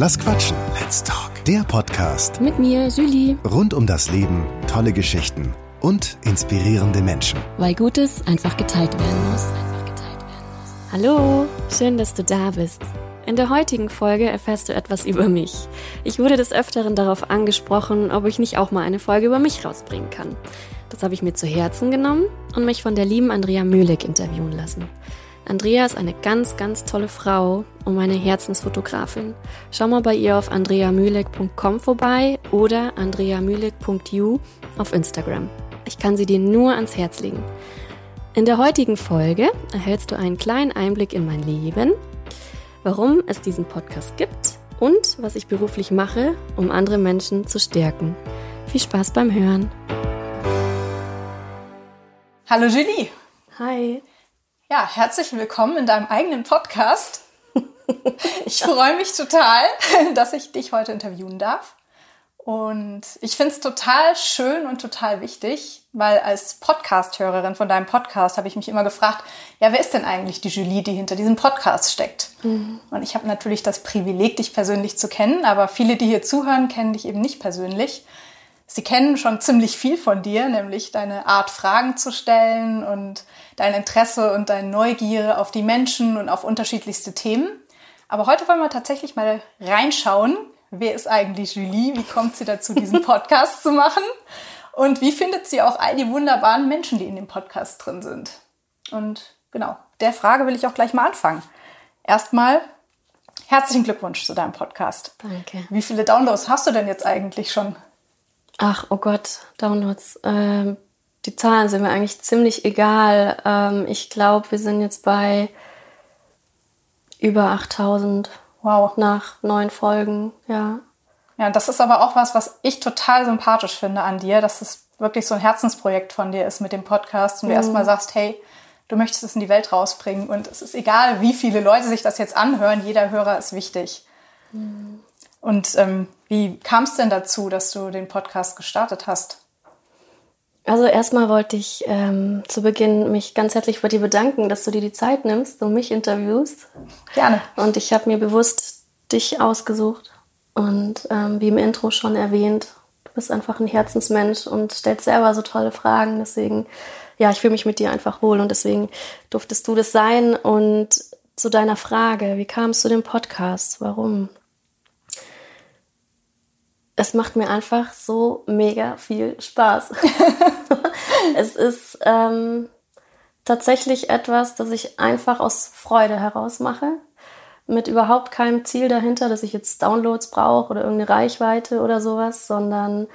Lass quatschen. Let's talk. Der Podcast Mit mir, Julie. rund um das Leben, tolle Geschichten und inspirierende Menschen. Weil Gutes einfach geteilt werden muss. Hallo, schön, dass du da bist. In der heutigen Folge erfährst du etwas über mich. Ich wurde des Öfteren darauf angesprochen, ob ich nicht auch mal eine Folge über mich rausbringen kann. Das habe ich mir zu Herzen genommen und mich von der lieben Andrea Mühleck interviewen lassen. Andrea ist eine ganz, ganz tolle Frau und meine Herzensfotografin. Schau mal bei ihr auf andreamühleck.com vorbei oder andreamühleck.you auf Instagram. Ich kann sie dir nur ans Herz legen. In der heutigen Folge erhältst du einen kleinen Einblick in mein Leben, warum es diesen Podcast gibt und was ich beruflich mache, um andere Menschen zu stärken. Viel Spaß beim Hören. Hallo Julie. Hi. Ja, herzlich willkommen in deinem eigenen Podcast. Ich freue mich total, dass ich dich heute interviewen darf. Und ich finde es total schön und total wichtig, weil als Podcast-Hörerin von deinem Podcast habe ich mich immer gefragt, ja, wer ist denn eigentlich die Julie, die hinter diesem Podcast steckt? Und ich habe natürlich das Privileg, dich persönlich zu kennen, aber viele, die hier zuhören, kennen dich eben nicht persönlich. Sie kennen schon ziemlich viel von dir, nämlich deine Art, Fragen zu stellen und dein Interesse und deine Neugier auf die Menschen und auf unterschiedlichste Themen. Aber heute wollen wir tatsächlich mal reinschauen, wer ist eigentlich Julie, wie kommt sie dazu, diesen Podcast zu machen und wie findet sie auch all die wunderbaren Menschen, die in dem Podcast drin sind. Und genau, der Frage will ich auch gleich mal anfangen. Erstmal herzlichen Glückwunsch zu deinem Podcast. Danke. Wie viele Downloads hast du denn jetzt eigentlich schon? Ach, oh Gott, Downloads. Ähm, die Zahlen sind mir eigentlich ziemlich egal. Ähm, ich glaube, wir sind jetzt bei über 8000 Wow. nach neun Folgen. Ja. Ja, das ist aber auch was, was ich total sympathisch finde an dir, dass es wirklich so ein Herzensprojekt von dir ist mit dem Podcast und du erstmal sagst, hey, du möchtest es in die Welt rausbringen und es ist egal, wie viele Leute sich das jetzt anhören, jeder Hörer ist wichtig. Und ähm, wie kam es denn dazu, dass du den Podcast gestartet hast? Also erstmal wollte ich ähm, zu Beginn mich ganz herzlich bei dir bedanken, dass du dir die Zeit nimmst und mich interviewst. Gerne. Und ich habe mir bewusst dich ausgesucht. Und ähm, wie im Intro schon erwähnt, du bist einfach ein Herzensmensch und stellst selber so tolle Fragen. Deswegen, ja, ich fühle mich mit dir einfach wohl und deswegen durftest du das sein. Und zu deiner Frage, wie kam es zu dem Podcast? Warum? Es macht mir einfach so mega viel Spaß. es ist ähm, tatsächlich etwas, das ich einfach aus Freude heraus mache mit überhaupt keinem Ziel dahinter, dass ich jetzt Downloads brauche oder irgendeine Reichweite oder sowas, sondern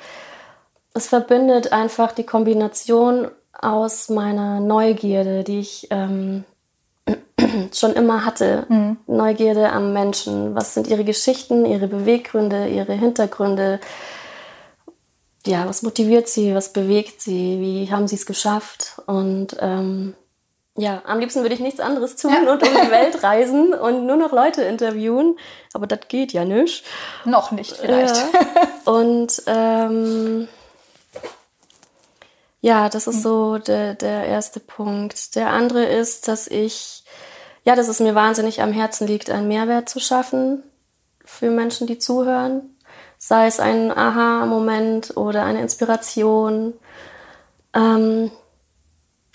es verbindet einfach die Kombination aus meiner Neugierde, die ich ähm, schon immer hatte. Neugierde am Menschen. Was sind ihre Geschichten, ihre Beweggründe, ihre Hintergründe? Ja, was motiviert sie, was bewegt sie, wie haben sie es geschafft? Und ähm, ja, am liebsten würde ich nichts anderes tun Ja. und um die Welt reisen und nur noch Leute interviewen. Aber das geht ja nicht. Noch nicht vielleicht. Ja. Und ähm, ja, das ist so der, der erste Punkt. Der andere ist, dass ich, ja, dass es mir wahnsinnig am Herzen liegt, einen Mehrwert zu schaffen für Menschen, die zuhören. Sei es ein Aha-Moment oder eine Inspiration. Ähm,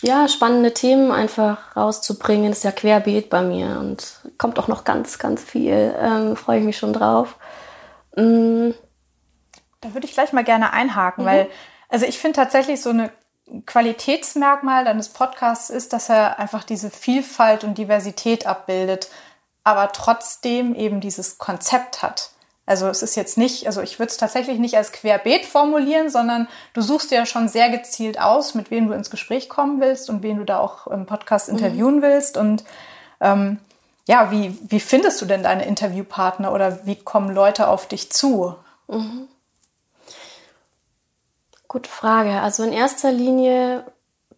ja, spannende Themen einfach rauszubringen, ist ja querbeet bei mir und kommt auch noch ganz, ganz viel. Ähm, Freue ich mich schon drauf. Mm, Da würde ich gleich mal gerne einhaken, weil, also ich finde tatsächlich so eine Qualitätsmerkmal deines Podcasts ist, dass er einfach diese Vielfalt und Diversität abbildet, aber trotzdem eben dieses Konzept hat. Also es ist jetzt nicht, also ich würde es tatsächlich nicht als Querbeet formulieren, sondern du suchst dir ja schon sehr gezielt aus, mit wem du ins Gespräch kommen willst und wen du da auch im Podcast interviewen willst. Und ähm, ja, wie, wie findest du denn deine Interviewpartner oder wie kommen Leute auf dich zu? Gute Frage. Also in erster Linie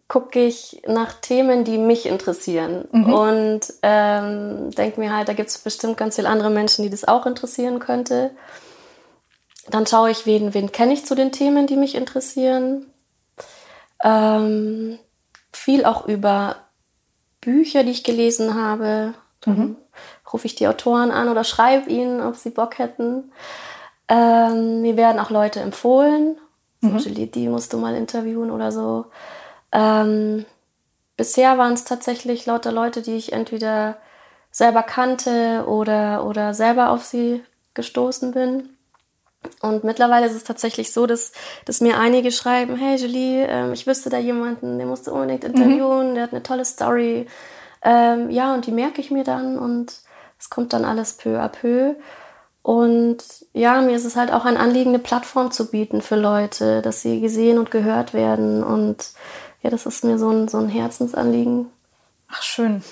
gucke ich nach Themen, die mich interessieren. Und ähm, denke mir halt, da gibt es bestimmt ganz viele andere Menschen, die das auch interessieren könnte. Dann schaue ich, wen, wen kenne ich zu den Themen, die mich interessieren. Ähm, viel auch über Bücher, die ich gelesen habe. Dann rufe ich die Autoren an oder schreibe ihnen, ob sie Bock hätten. Ähm, mir werden auch Leute empfohlen. Mhm. So, die musst du mal interviewen oder so. Ähm, bisher waren es tatsächlich lauter Leute, die ich entweder selber kannte oder, oder selber auf sie gestoßen bin. Und mittlerweile ist es tatsächlich so, dass, dass mir einige schreiben, hey Julie, ähm, ich wüsste da jemanden, den musst du unbedingt mhm. interviewen, mhm. der hat eine tolle Story. Ähm, ja, und die merke ich mir dann und es kommt dann alles peu à peu. Und ja, mir ist es halt auch ein Anliegen, eine Plattform zu bieten für Leute, dass sie gesehen und gehört werden. Und ja, das ist mir so ein, so ein Herzensanliegen. Ach, schön.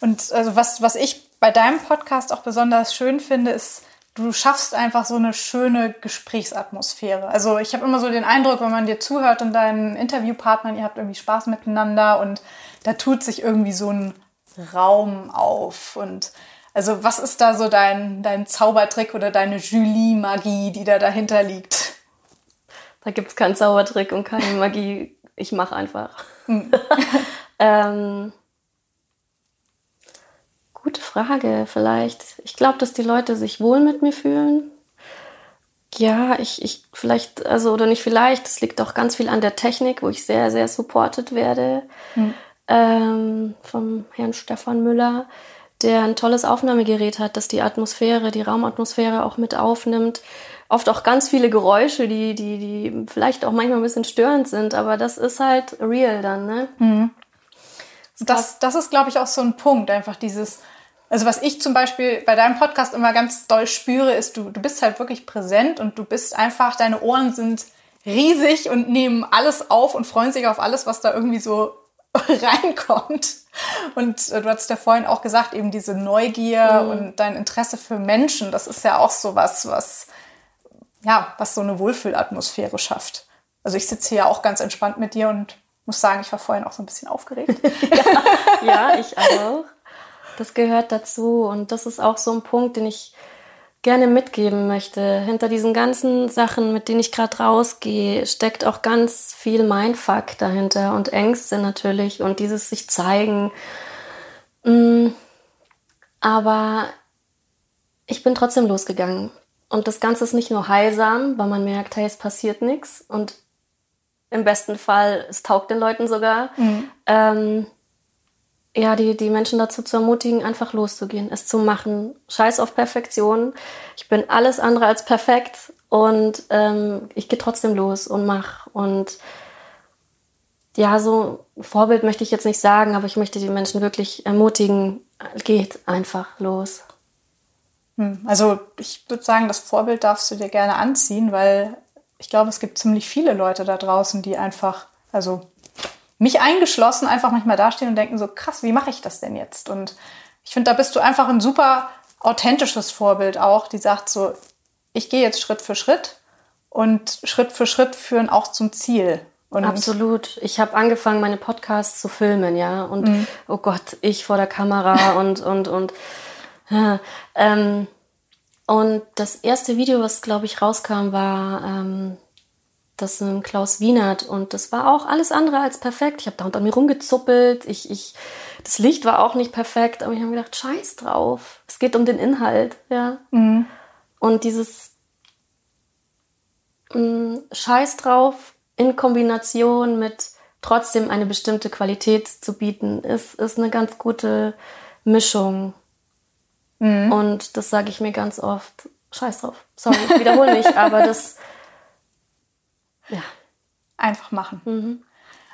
und also was, was ich bei deinem Podcast auch besonders schön finde, ist, du schaffst einfach so eine schöne Gesprächsatmosphäre. Also ich habe immer so den Eindruck, wenn man dir zuhört und deinen Interviewpartnern, ihr habt irgendwie Spaß miteinander und da tut sich irgendwie so ein Raum auf. Und also was ist da so dein, dein Zaubertrick oder deine Julie-Magie, die da dahinter liegt? Da gibt es keinen Zaubertrick und keine Magie. Ich mache einfach. Hm. ähm, Gute Frage, vielleicht. Ich glaube, dass die Leute sich wohl mit mir fühlen. Ja, ich, ich vielleicht, also oder nicht vielleicht, es liegt auch ganz viel an der Technik, wo ich sehr, sehr supported werde hm. ähm, vom Herrn Stefan Müller, der ein tolles Aufnahmegerät hat, das die Atmosphäre, die Raumatmosphäre auch mit aufnimmt. Oft auch ganz viele Geräusche, die, die, die vielleicht auch manchmal ein bisschen störend sind, aber das ist halt real dann, ne? Mhm. Das, das ist, glaube ich, auch so ein Punkt, einfach dieses, also was ich zum Beispiel bei deinem Podcast immer ganz doll spüre, ist, du, du bist halt wirklich präsent und du bist einfach, deine Ohren sind riesig und nehmen alles auf und freuen sich auf alles, was da irgendwie so reinkommt. Und äh, du hast ja vorhin auch gesagt, eben diese Neugier mhm. und dein Interesse für Menschen, das ist ja auch so was, was, ja, was so eine Wohlfühlatmosphäre schafft. Also ich sitze hier auch ganz entspannt mit dir und muss sagen, ich war vorhin auch so ein bisschen aufgeregt. ja, ja, ich auch. Das gehört dazu und das ist auch so ein Punkt, den ich gerne mitgeben möchte. Hinter diesen ganzen Sachen, mit denen ich gerade rausgehe, steckt auch ganz viel Mindfuck dahinter und Ängste natürlich und dieses sich zeigen. Mm, aber ich bin trotzdem losgegangen. Und das Ganze ist nicht nur heilsam, weil man merkt, hey, es passiert nichts und im besten Fall, es taugt den Leuten sogar. Mhm. Ähm, ja, die, die Menschen dazu zu ermutigen, einfach loszugehen, es zu machen. Scheiß auf Perfektion. Ich bin alles andere als perfekt und ähm, ich gehe trotzdem los und mach. Und ja, so Vorbild möchte ich jetzt nicht sagen, aber ich möchte die Menschen wirklich ermutigen, geht einfach los. Hm, also ich würde sagen, das Vorbild darfst du dir gerne anziehen, weil ich glaube, es gibt ziemlich viele Leute da draußen, die einfach, also mich eingeschlossen, einfach manchmal dastehen und denken so, krass, wie mache ich das denn jetzt? Und ich finde, da bist du einfach ein super authentisches Vorbild auch, die sagt so, ich gehe jetzt Schritt für Schritt und Schritt für Schritt führen auch zum Ziel. Und Absolut. Ich habe angefangen, meine Podcasts zu filmen, ja. Und mhm. oh Gott, ich vor der Kamera und und und. Ja, ähm, und das erste Video, was, glaube ich, rauskam, war ähm, das mit Klaus Wienert. Und das war auch alles andere als perfekt. Ich habe da unter mir rumgezuppelt. Ich, ich, das Licht war auch nicht perfekt. Aber ich habe gedacht, scheiß drauf. Es geht um den Inhalt. Ja. Mhm. Und dieses mh, mm, Scheiß drauf in Kombination mit trotzdem eine bestimmte Qualität zu bieten, ist, ist eine ganz gute Mischung. Mhm. Und das sage ich mir ganz oft. Scheiß drauf. Sorry, ich wiederhole mich, aber das. Ja. Einfach machen. Mhm.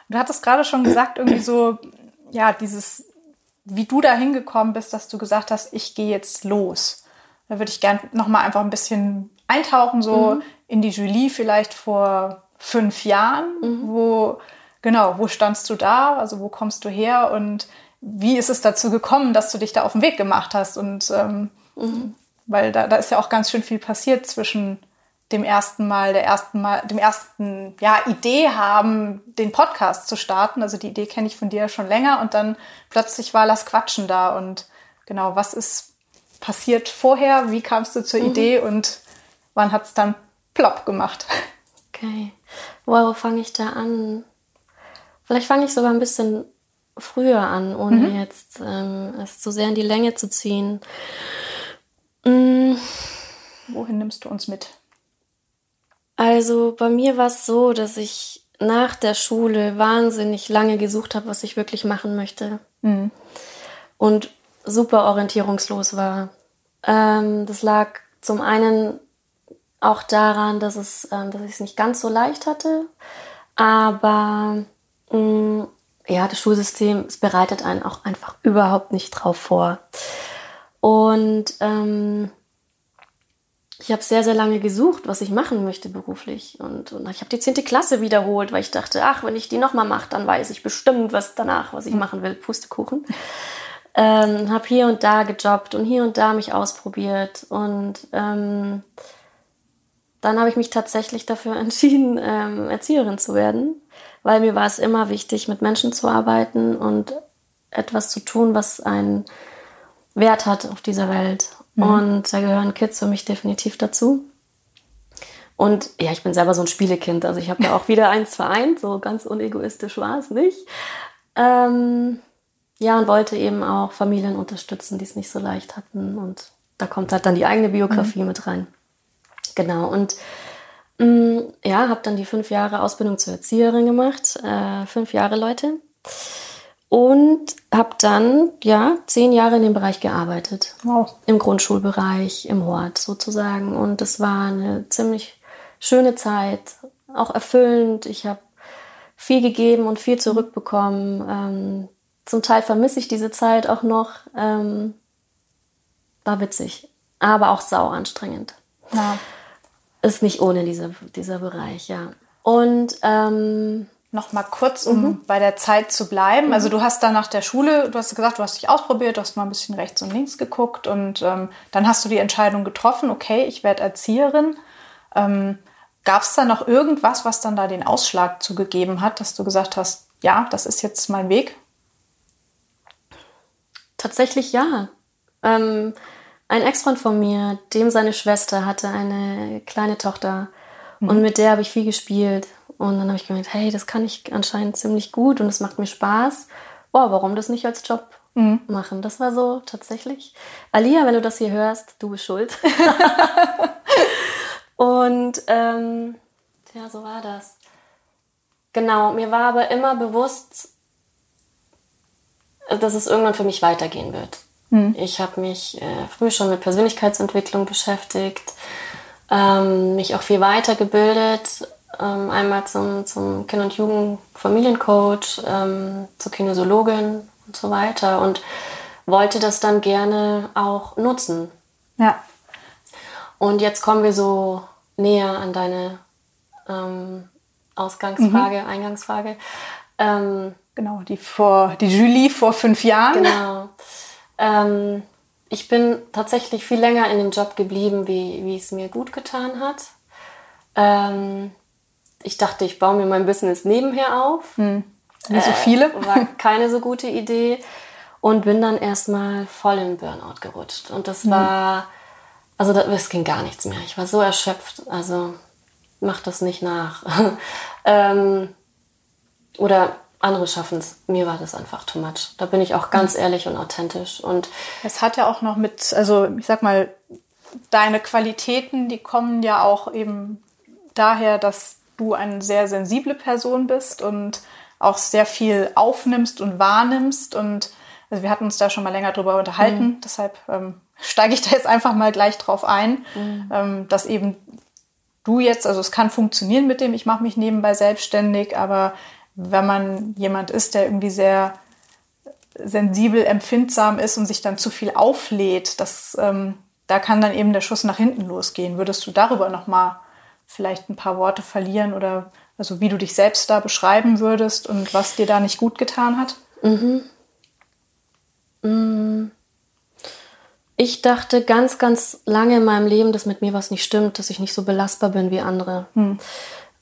Du hattest gerade schon gesagt, irgendwie so, ja, dieses, wie du da hingekommen bist, dass du gesagt hast, ich gehe jetzt los. Da würde ich gerne nochmal einfach ein bisschen eintauchen, so mhm. in die Julie vielleicht vor fünf Jahren. Mhm. Wo, genau, wo standst du da? Also wo kommst du her? Und wie ist es dazu gekommen, dass du dich da auf den Weg gemacht hast? Und ähm, mhm. weil da, da ist ja auch ganz schön viel passiert zwischen dem ersten Mal, der ersten Mal, dem ersten ja, Idee haben, den Podcast zu starten. Also die Idee kenne ich von dir schon länger und dann plötzlich war das Quatschen da. Und genau, was ist passiert vorher? Wie kamst du zur mhm. Idee und wann hat es dann plopp gemacht? Okay. Wow, fange ich da an? Vielleicht fange ich sogar ein bisschen früher an, ohne mhm. jetzt ähm, es zu sehr in die Länge zu ziehen. Mhm. Wohin nimmst du uns mit? Also bei mir war es so, dass ich nach der Schule wahnsinnig lange gesucht habe, was ich wirklich machen möchte. Mhm. Und super orientierungslos war. Ähm, das lag zum einen auch daran, dass, es, ähm, dass ich es nicht ganz so leicht hatte. Aber mh, mm, ja, das Schulsystem, es bereitet einen auch einfach überhaupt nicht drauf vor. Und ähm, ich habe sehr, sehr lange gesucht, was ich machen möchte beruflich. Und, und ich habe die zehnte Klasse wiederholt, weil ich dachte, ach, wenn ich die nochmal mache, dann weiß ich bestimmt, was danach, was ich hm. machen will. Pustekuchen. Ähm, habe hier und da gejobbt und hier und da mich ausprobiert. Und ähm, dann habe ich mich tatsächlich dafür entschieden, ähm, Erzieherin zu werden, weil mir war es immer wichtig, mit Menschen zu arbeiten und etwas zu tun, was einen Wert hat auf dieser Welt. Mhm. Und da gehören Kids für mich definitiv dazu. Und ja, ich bin selber so ein Spielekind. Also ich habe da auch wieder eins vereint, so ganz unegoistisch war es nicht. Ähm, ja, und wollte eben auch Familien unterstützen, die es nicht so leicht hatten. Und da kommt halt dann die eigene Biografie mhm. mit rein. Genau. Und mh, mm, ja, habe dann die fünf Jahre Ausbildung zur Erzieherin gemacht. Äh, fünf Jahre, Leute und habe dann ja zehn Jahre in dem Bereich gearbeitet. Wow. Im Grundschulbereich, im Hort sozusagen. Und das war eine ziemlich schöne Zeit, auch erfüllend. Ich habe viel gegeben und viel zurückbekommen. Ähm, zum Teil vermisse ich diese Zeit auch noch. Ähm, war witzig, aber auch sau anstrengend. Ja. Ist nicht ohne dieser, dieser Bereich, ja. Und ähm, noch mal kurz, um mhm. bei der Zeit zu bleiben. Also mhm. du hast dann nach der Schule, du hast gesagt, du hast dich ausprobiert, du hast mal ein bisschen rechts und links geguckt und ähm, dann hast du die Entscheidung getroffen, okay, ich werde Erzieherin. Ähm, Gab es da noch irgendwas, was dann da den Ausschlag zugegeben hat, dass du gesagt hast, ja, das ist jetzt mein Weg? Tatsächlich ja. Ähm, ein Ex-Freund von mir, dem seine Schwester hatte eine kleine Tochter mhm. und mit der habe ich viel gespielt. Und dann habe ich gemerkt, hey, das kann ich anscheinend ziemlich gut und es macht mir Spaß. Boah, warum das nicht als Job mhm. machen? Das war so tatsächlich. Alia, wenn du das hier hörst, du bist schuld. und ähm, ja, so war das. Genau, mir war aber immer bewusst, dass es irgendwann für mich weitergehen wird. Mhm. Ich habe mich äh, früh schon mit Persönlichkeitsentwicklung beschäftigt, ähm, mich auch viel weitergebildet ähm, einmal zum, zum Kind- und Jugendfamiliencoach, ähm, zur Kinesiologin und so weiter und wollte das dann gerne auch nutzen. Ja. Und jetzt kommen wir so näher an deine ähm, Ausgangsfrage, mhm. Eingangsfrage. Ähm, genau, die vor die Julie vor fünf Jahren. Genau. Ähm, ich bin tatsächlich viel länger in dem Job geblieben, wie, wie es mir gut getan hat. Ähm, ich dachte, ich baue mir mein Business nebenher auf. Hm. Wie so viele. Äh, war keine so gute Idee. Und bin dann erstmal voll in Burnout gerutscht. Und das hm. war, also das, ging gar nichts mehr. Ich war so erschöpft. Also mach das nicht nach. ähm, oder andere schaffen es. Mir war das einfach too much. Da bin ich auch ganz hm. ehrlich und authentisch. Und es hat ja auch noch mit, also ich sag mal, deine Qualitäten, die kommen ja auch eben daher, dass du eine sehr sensible Person bist und auch sehr viel aufnimmst und wahrnimmst. Und also wir hatten uns da schon mal länger drüber unterhalten, mhm. deshalb ähm, steige ich da jetzt einfach mal gleich drauf ein, mhm. ähm, dass eben du jetzt, also es kann funktionieren mit dem, ich mache mich nebenbei selbstständig, aber wenn man jemand ist, der irgendwie sehr sensibel, empfindsam ist und sich dann zu viel auflädt, das, ähm, da kann dann eben der Schuss nach hinten losgehen. Würdest du darüber noch mal vielleicht ein paar Worte verlieren oder also wie du dich selbst da beschreiben würdest und was dir da nicht gut getan hat? Mhm. Mm. Ich dachte ganz, ganz lange in meinem Leben, dass mit mir was nicht stimmt, dass ich nicht so belastbar bin wie andere. Mhm.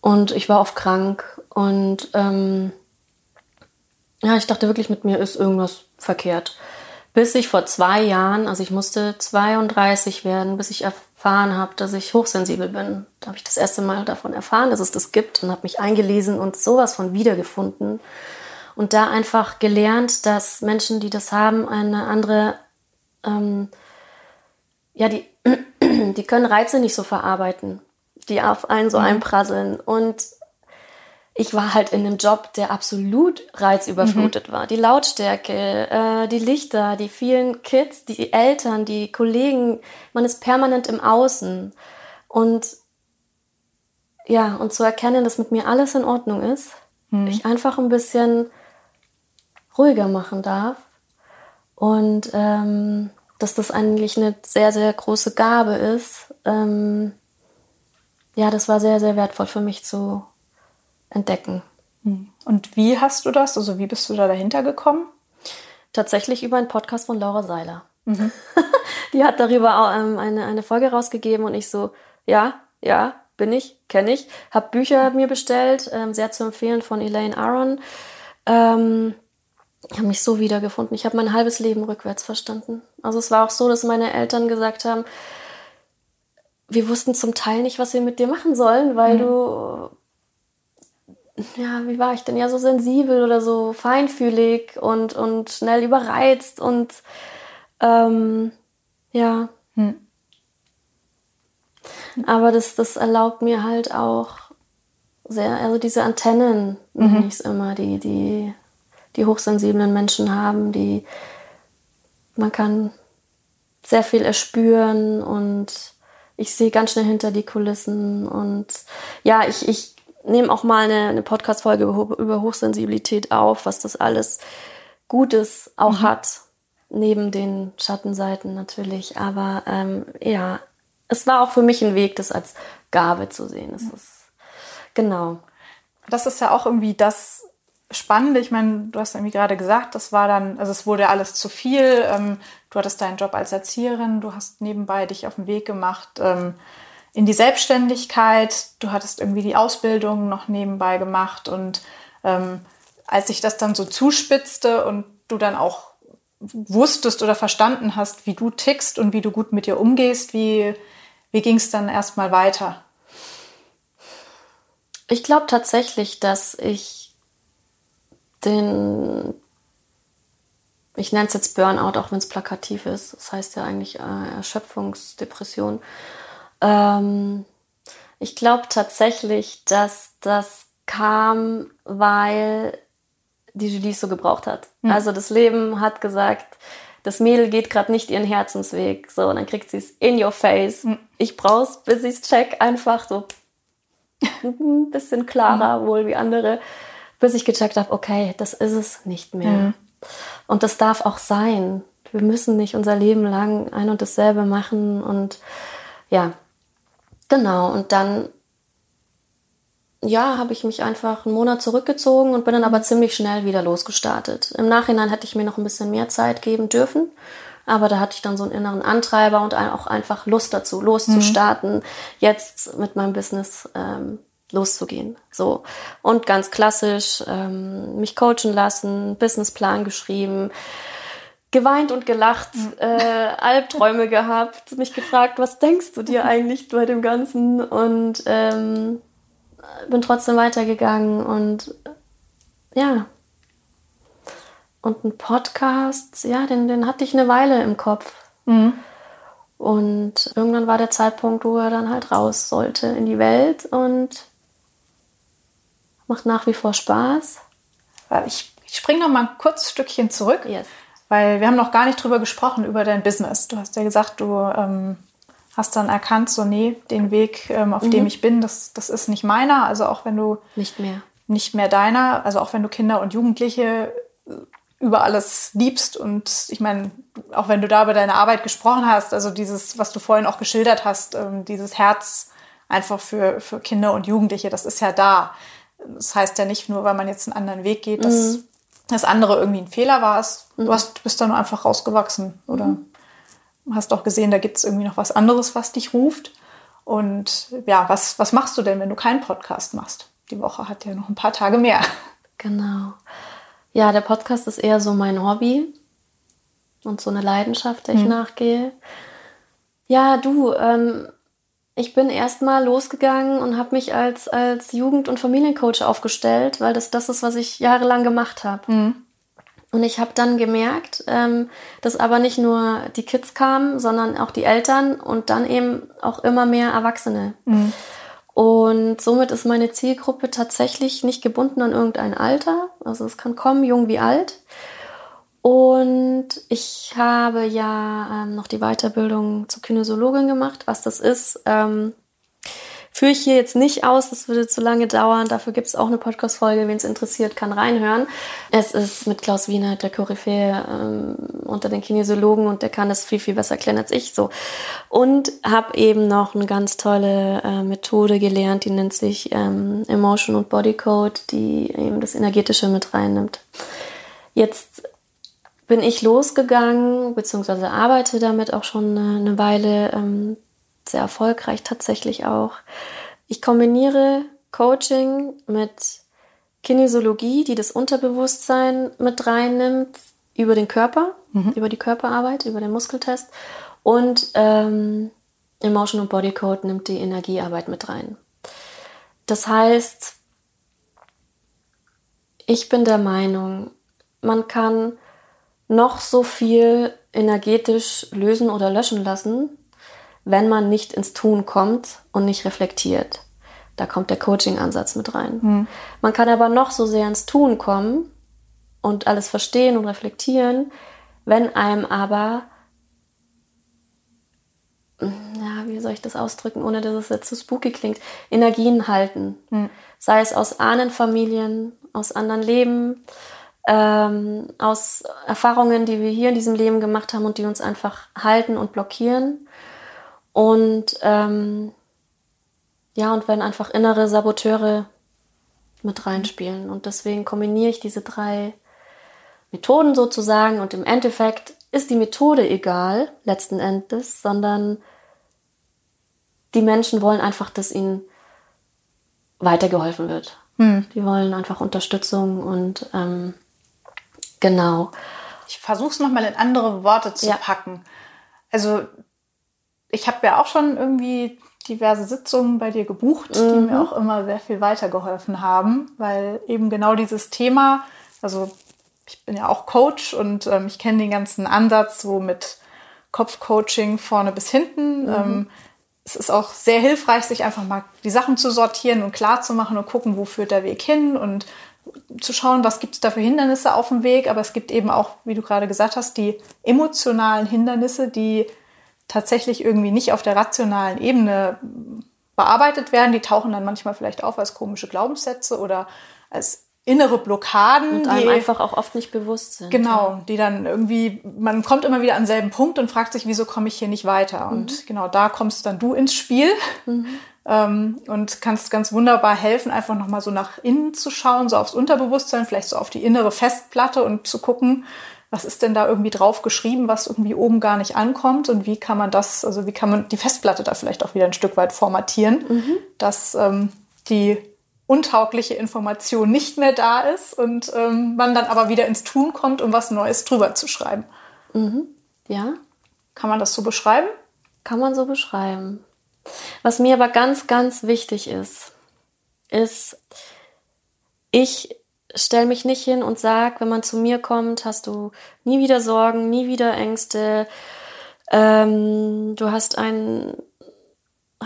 Und ich war oft krank und ähm, ja, ich dachte wirklich, mit mir ist irgendwas verkehrt. Bis ich vor zwei Jahren, also ich musste 32 werden, bis ich erfahren habe, dass ich hochsensibel bin. Da habe ich das erste Mal davon erfahren, dass es das gibt und habe mich eingelesen und sowas von wiedergefunden. Und da einfach gelernt, dass Menschen, die das haben, eine andere, ähm, ja, die, die können Reize nicht so verarbeiten, die auf einen so mhm. einprasseln. Und ich war halt in einem Job, der absolut reizüberflutet mhm. war. Die Lautstärke, äh, die Lichter, die vielen Kids, die Eltern, die Kollegen, man ist permanent im Außen. Und ja, und zu erkennen, dass mit mir alles in Ordnung ist, mhm. ich einfach ein bisschen ruhiger machen darf. Und ähm, dass das eigentlich eine sehr, sehr große Gabe ist. Ähm, ja, das war sehr, sehr wertvoll für mich zu entdecken. Hm. Und wie hast du das? Also wie bist du da dahinter gekommen? Tatsächlich über einen Podcast von Laura Seiler. Mhm. Die hat darüber auch, ähm, eine, eine Folge rausgegeben und ich so, ja, ja, bin ich, kenne ich. Habe Bücher mir bestellt, ähm, sehr zu empfehlen von Elaine Aron. Ähm, ich habe mich so wiedergefunden. Ich habe mein halbes Leben rückwärts verstanden. Also es war auch so, dass meine Eltern gesagt haben, wir wussten zum Teil nicht, was wir mit dir machen sollen, weil mhm. du ja, wie war ich denn? Ja, so sensibel oder so feinfühlig und, und schnell überreizt und ähm, ja. Hm. Aber das, das erlaubt mir halt auch sehr, also diese Antennen, mhm. nenne ich es immer, die, die, die hochsensiblen Menschen haben, die man kann sehr viel erspüren und ich sehe ganz schnell hinter die Kulissen und ja, ich, ich nehme auch mal eine, eine Podcast-Folge über, über, Hochsensibilität auf, was das alles Gutes auch mhm. hat, neben den Schattenseiten natürlich. Aber ähm, ja, es war auch für mich ein Weg, das als Gabe zu sehen. Das ist genau. Das ist ja auch irgendwie das Spannende. Ich meine, du hast irgendwie gerade gesagt, das war dann, also es wurde alles zu viel. Ähm, du hattest deinen Job als Erzieherin, du hast nebenbei dich auf den Weg gemacht. Ähm, in die Selbstständigkeit. Du hattest irgendwie die Ausbildung noch nebenbei gemacht und ähm, als sich das dann so zuspitzte und du dann auch wusstest oder verstanden hast, wie du tickst und wie du gut mit dir umgehst, wie, wie ging es dann erstmal weiter? Ich glaube tatsächlich, dass ich den, ich nenne es jetzt Burnout, auch wenn es plakativ ist, das heißt ja eigentlich äh, Erschöpfungsdepression, ähm, ich glaube tatsächlich, dass das kam, weil die Julie so gebraucht hat. Mhm. Also das Leben hat gesagt, das Mädel geht gerade nicht ihren Herzensweg. So, und dann kriegt sie es in your face. Mhm. Ich brauch's, bis ich's check, einfach so ein bisschen klarer mhm. wohl wie andere, bis ich gecheckt habe, okay, das ist es nicht mehr. Und das darf auch sein. Wir müssen nicht unser Leben lang ein und dasselbe machen und ja, Genau, und dann, ja, habe ich mich einfach einen Monat zurückgezogen und bin dann aber ziemlich schnell wieder losgestartet. Im Nachhinein hätte ich mir noch ein bisschen mehr Zeit geben dürfen, aber da hatte ich dann so einen inneren Antreiber und auch einfach Lust dazu, loszustarten, mhm. jetzt mit meinem Business ähm, loszugehen. So. Und ganz klassisch, ähm, mich coachen lassen, Businessplan geschrieben, geweint und gelacht, äh, Albträume gehabt, mich gefragt, was denkst du dir eigentlich bei dem Ganzen? Und ähm, bin trotzdem weitergegangen und ja. Und ein Podcast, ja, den, den hatte ich eine Weile im Kopf. Mhm. Und irgendwann war der Zeitpunkt, wo er dann halt raus sollte in die Welt und macht nach wie vor Spaß. Ich, ich springe noch mal ein kurzes Stückchen zurück. Yes. Weil wir haben noch gar nicht drüber gesprochen, über dein Business. Du hast ja gesagt, du ähm, hast dann erkannt, so nee, den Weg, ähm, auf mhm. dem ich bin, das, das ist nicht meiner. Also auch wenn du nicht mehr. Nicht mehr deiner, also auch wenn du Kinder und Jugendliche äh, über alles liebst und ich meine, auch wenn du da über deine Arbeit gesprochen hast, also dieses, was du vorhin auch geschildert hast, ähm, dieses Herz einfach für, für Kinder und Jugendliche, das ist ja da. Das heißt ja nicht nur, weil man jetzt einen anderen Weg geht, dass mhm das andere irgendwie ein Fehler war. Es, mhm. Du hast, bist da nur einfach rausgewachsen oder mhm. hast auch gesehen, da gibt es irgendwie noch was anderes, was dich ruft. Und ja, was, was machst du denn, wenn du keinen Podcast machst? Die Woche hat ja noch ein paar Tage mehr. Genau. Ja, der Podcast ist eher so mein Hobby und so eine Leidenschaft, der ich mhm. nachgehe. Ja, du, ähm, ich bin erstmal losgegangen und habe mich als, als Jugend- und Familiencoach aufgestellt, weil das das ist, was ich jahrelang gemacht habe. Mhm. Und ich habe dann gemerkt, ähm, dass aber nicht nur die Kids kamen, sondern auch die Eltern und dann eben auch immer mehr Erwachsene. Mhm. Und somit ist meine Zielgruppe tatsächlich nicht gebunden an irgendein Alter. Also es kann kommen, jung wie alt. Und ich habe ja ähm, noch die Weiterbildung zur Kinesiologin gemacht. Was das ist, ähm, führe ich hier jetzt nicht aus. Das würde zu lange dauern. Dafür gibt es auch eine Podcast-Folge. Wen es interessiert, kann reinhören. Es ist mit Klaus Wiener, der Koryphäe ähm, unter den Kinesiologen und der kann es viel, viel besser erklären als ich so. Und habe eben noch eine ganz tolle äh, Methode gelernt, die nennt sich ähm, Emotion und Body Code, die eben das Energetische mit reinnimmt. Jetzt bin ich losgegangen, beziehungsweise arbeite damit auch schon eine Weile, ähm, sehr erfolgreich tatsächlich auch. Ich kombiniere Coaching mit Kinesiologie, die das Unterbewusstsein mit reinnimmt, über den Körper, mhm. über die Körperarbeit, über den Muskeltest und ähm, Emotion und Body Code nimmt die Energiearbeit mit rein. Das heißt, ich bin der Meinung, man kann noch so viel energetisch lösen oder löschen lassen, wenn man nicht ins Tun kommt und nicht reflektiert. Da kommt der Coaching-Ansatz mit rein. Mhm. Man kann aber noch so sehr ins Tun kommen und alles verstehen und reflektieren, wenn einem aber, ja, wie soll ich das ausdrücken, ohne dass es jetzt zu spooky klingt, Energien halten. Mhm. Sei es aus Ahnenfamilien, aus anderen Leben, ähm, aus Erfahrungen, die wir hier in diesem Leben gemacht haben und die uns einfach halten und blockieren. Und ähm, ja, und wenn einfach innere Saboteure mit reinspielen. Und deswegen kombiniere ich diese drei Methoden sozusagen und im Endeffekt ist die Methode egal, letzten Endes, sondern die Menschen wollen einfach, dass ihnen weitergeholfen wird. Hm. Die wollen einfach Unterstützung und ähm, Genau. Ich versuche es nochmal in andere Worte zu ja. packen. Also ich habe ja auch schon irgendwie diverse Sitzungen bei dir gebucht, mhm. die mir auch immer sehr viel weitergeholfen haben, weil eben genau dieses Thema, also ich bin ja auch Coach und ähm, ich kenne den ganzen Ansatz so mit Kopfcoaching vorne bis hinten. Mhm. Ähm, es ist auch sehr hilfreich, sich einfach mal die Sachen zu sortieren und klar zu machen und gucken, wo führt der Weg hin und zu schauen, was gibt es da für Hindernisse auf dem Weg, aber es gibt eben auch, wie du gerade gesagt hast, die emotionalen Hindernisse, die tatsächlich irgendwie nicht auf der rationalen Ebene bearbeitet werden. Die tauchen dann manchmal vielleicht auf als komische Glaubenssätze oder als innere Blockaden. Und einem die, einfach auch oft nicht bewusst sind. Genau, die dann irgendwie, man kommt immer wieder an denselben Punkt und fragt sich, wieso komme ich hier nicht weiter? Mhm. Und genau da kommst dann du ins Spiel. Mhm ähm, und kannst ganz wunderbar helfen, einfach nochmal so nach innen zu schauen, so aufs Unterbewusstsein, vielleicht so auf die innere Festplatte und zu gucken, was ist denn da irgendwie drauf geschrieben, was irgendwie oben gar nicht ankommt und wie kann man das, also wie kann man die Festplatte da vielleicht auch wieder ein Stück weit formatieren, mhm. dass ähm, die untaugliche Information nicht mehr da ist und ähm, man dann aber wieder ins Tun kommt, um was Neues drüber zu schreiben. Mhm. Ja. Kann man das so beschreiben? Kann man so beschreiben. Was mir aber ganz, ganz wichtig ist, ist, ich stelle mich nicht hin und sage, wenn man zu mir kommt, hast du nie wieder Sorgen, nie wieder Ängste, ähm, du hast ein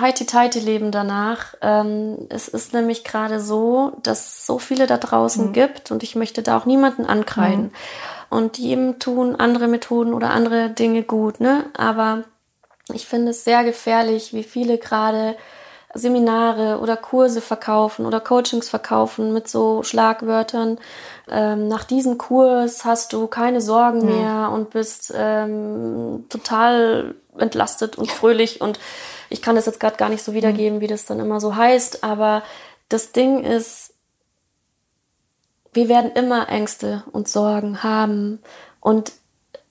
heiti-teiti-Leben danach. Ähm, es ist nämlich gerade so, dass es so viele da draußen mhm. gibt und ich möchte da auch niemanden ankreiden. Mhm. Und jedem tun andere Methoden oder andere Dinge gut, ne? Aber ich finde es sehr gefährlich, wie viele gerade Seminare oder Kurse verkaufen oder Coachings verkaufen mit so Schlagwörtern. Ähm, nach diesem Kurs hast du keine Sorgen mhm. mehr und bist ähm, total entlastet und fröhlich. Und ich kann das jetzt gerade gar nicht so wiedergeben, mhm. wie das dann immer so heißt. Aber das Ding ist, wir werden immer Ängste und Sorgen haben. Und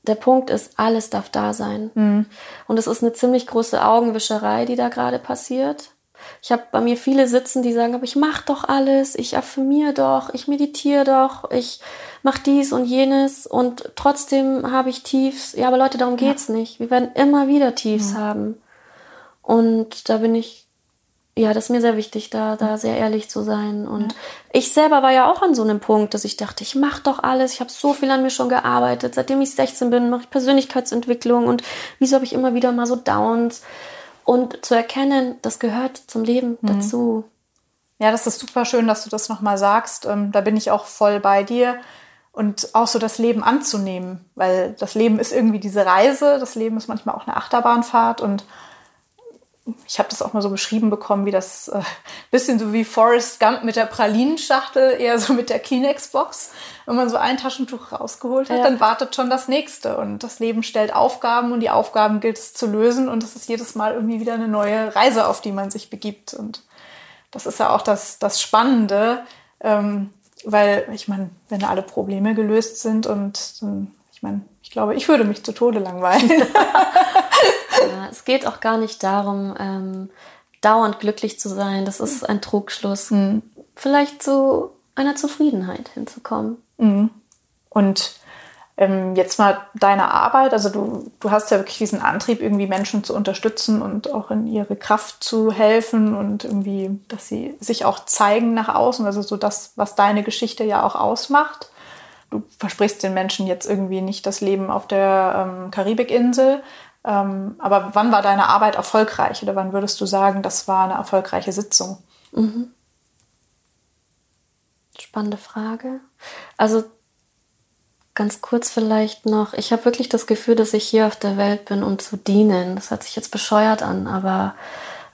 der Punkt ist, alles darf da sein. Mhm. Und es ist eine ziemlich große Augenwischerei, die da gerade passiert. Ich habe bei mir viele sitzen, die sagen, aber ich mache doch alles, ich affirmiere doch, ich meditiere doch, ich mache dies und jenes und trotzdem habe ich Tiefs. Ja, aber Leute, darum geht's ja. nicht. Wir werden immer wieder Tiefs mhm. haben. Und da bin ich ja, das ist mir sehr wichtig, da, da sehr ehrlich zu sein. Und ja. ich selber war ja auch an so einem Punkt, dass ich dachte, ich mache doch alles, ich habe so viel an mir schon gearbeitet. Seitdem ich 16 bin, mache ich Persönlichkeitsentwicklung und wieso habe ich immer wieder mal so Downs? Und zu erkennen, das gehört zum Leben mhm. dazu. Ja, das ist super schön, dass du das nochmal sagst. Ähm, da bin ich auch voll bei dir. Und auch so das Leben anzunehmen, weil das Leben ist irgendwie diese Reise, das Leben ist manchmal auch eine Achterbahnfahrt und ich habe das auch mal so beschrieben bekommen, wie das äh, bisschen so wie Forrest Gump mit der Pralinenschachtel, eher so mit der Kleenex-Box. Wenn man so ein Taschentuch rausgeholt hat, ja. dann wartet schon das nächste. Und das Leben stellt Aufgaben und die Aufgaben gilt es zu lösen. Und es ist jedes Mal irgendwie wieder eine neue Reise, auf die man sich begibt. Und das ist ja auch das, das Spannende, ähm, weil ich meine, wenn alle Probleme gelöst sind und ähm, ich meine, glaube, ich würde mich zu Tode langweilen. ja, es geht auch gar nicht darum, ähm, dauernd glücklich zu sein. Das ist ein Trugschluss. Mhm. Vielleicht zu einer Zufriedenheit hinzukommen. Mhm. Und ähm, jetzt mal deine Arbeit, also du, du hast ja wirklich diesen Antrieb, irgendwie Menschen zu unterstützen und auch in ihre Kraft zu helfen und irgendwie, dass sie sich auch zeigen nach außen, also so das, was deine Geschichte ja auch ausmacht du versprichst den Menschen jetzt irgendwie nicht das Leben auf der ähm, Karibikinsel. Ähm, aber wann war deine Arbeit erfolgreich oder wann würdest du sagen, das war eine erfolgreiche Sitzung? Mhm. Spannende Frage. Also ganz kurz vielleicht noch, ich habe wirklich das Gefühl, dass ich hier auf der Welt bin, um zu dienen. Das hört sich jetzt bescheuert an, aber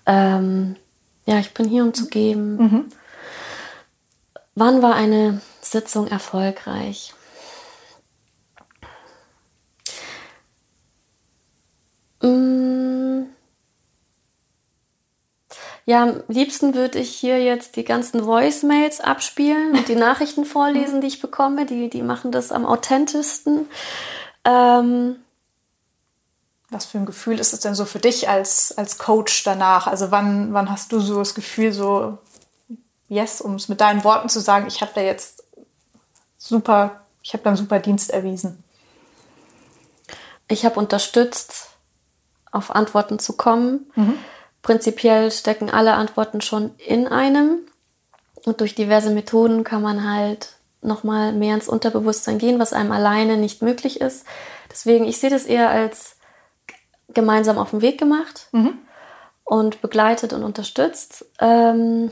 ähm, ja, ich bin hier, um zu geben. Mhm. Wann war eine Sitzung erfolgreich? Mm. Ja, am liebsten würde ich hier jetzt die ganzen Voicemails abspielen und die Nachrichten vorlesen, die ich bekomme. Die, die machen das am authentischsten. Ähm, Was für ein Gefühl ist es denn so für dich als, als Coach danach? Also wann, wann hast du so das Gefühl, so, yes, um es mit deinen Worten zu sagen, ich habe da jetzt super, ich habe da einen super Dienst erwiesen? Ich habe unterstützt, auf Antworten zu kommen. Mhm. Prinzipiell stecken alle Antworten schon in einem. Und durch diverse Methoden kann man halt nochmal mehr ins Unterbewusstsein gehen, was einem alleine nicht möglich ist. Deswegen, ich sehe das eher als gemeinsam auf den Weg gemacht mhm. und begleitet und unterstützt. Ähm,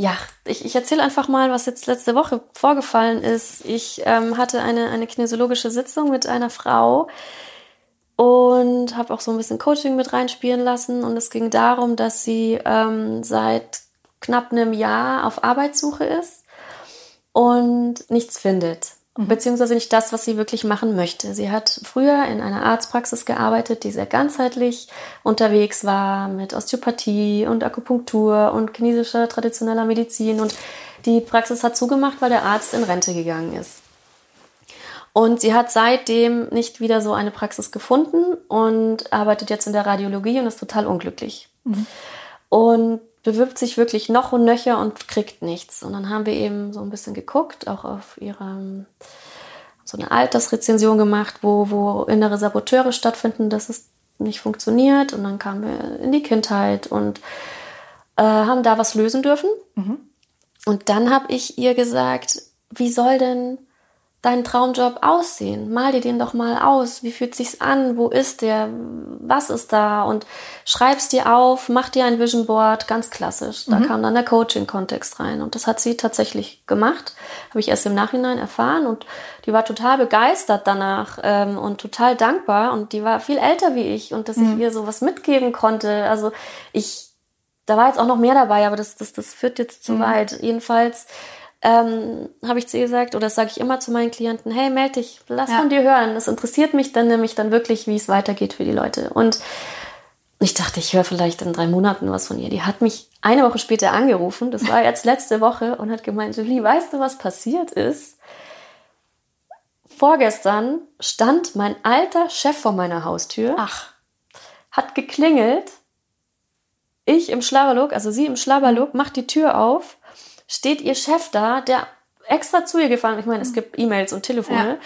ja, ich, ich erzähle einfach mal, was jetzt letzte Woche vorgefallen ist. Ich ähm, hatte eine, eine kinesiologische Sitzung mit einer Frau und habe auch so ein bisschen Coaching mit reinspielen lassen. Und es ging darum, dass sie ähm, seit knapp einem Jahr auf Arbeitssuche ist und nichts findet. Mhm. Beziehungsweise nicht das, was sie wirklich machen möchte. Sie hat früher in einer Arztpraxis gearbeitet, die sehr ganzheitlich unterwegs war mit Osteopathie und Akupunktur und chinesischer traditioneller Medizin. Und die Praxis hat zugemacht, weil der Arzt in Rente gegangen ist. Und sie hat seitdem nicht wieder so eine Praxis gefunden und arbeitet jetzt in der Radiologie und ist total unglücklich. Mhm. Und bewirbt sich wirklich noch und nöcher und kriegt nichts. Und dann haben wir eben so ein bisschen geguckt, auch auf ihrer so eine Altersrezension gemacht, wo, wo innere Saboteure stattfinden, dass es nicht funktioniert. Und dann kamen wir in die Kindheit und äh, haben da was lösen dürfen. Mhm. Und dann habe ich ihr gesagt, wie soll denn deinen Traumjob aussehen? Mal dir den doch mal aus. Wie fühlt sich's an? Wo ist der? Was ist da? Und schreib's dir auf, mach dir ein Vision Board, ganz klassisch. Da mhm. kam dann der Coaching-Kontext rein. Und das hat sie tatsächlich gemacht. Habe ich erst im Nachhinein erfahren. Und die war total begeistert danach ähm, und total dankbar. Und die war viel älter wie ich. Und dass mhm. ich ihr sowas mitgeben konnte. Also ich, da war jetzt auch noch mehr dabei, aber das, das, das führt jetzt zu mhm. weit. Jedenfalls ähm, habe ich zu ihr gesagt, oder das sage ich immer zu meinen Klienten, hey, melde dich, lass ja. von dir hören. Das interessiert mich dann nämlich dann wirklich, wie es weitergeht für die Leute. Und ich dachte, ich höre vielleicht in drei Monaten was von ihr. Die hat mich eine Woche später angerufen, das war jetzt letzte Woche, und hat gemeint, Julie, weißt du, was passiert ist? Vorgestern stand mein alter Chef vor meiner Haustür. Ach. Hat geklingelt. Ich im Schlabberlook, also sie im Schlabberlook, macht die Tür auf steht ihr Chef da, der extra zu ihr gefahren, ich meine, es gibt E-Mails und Telefone,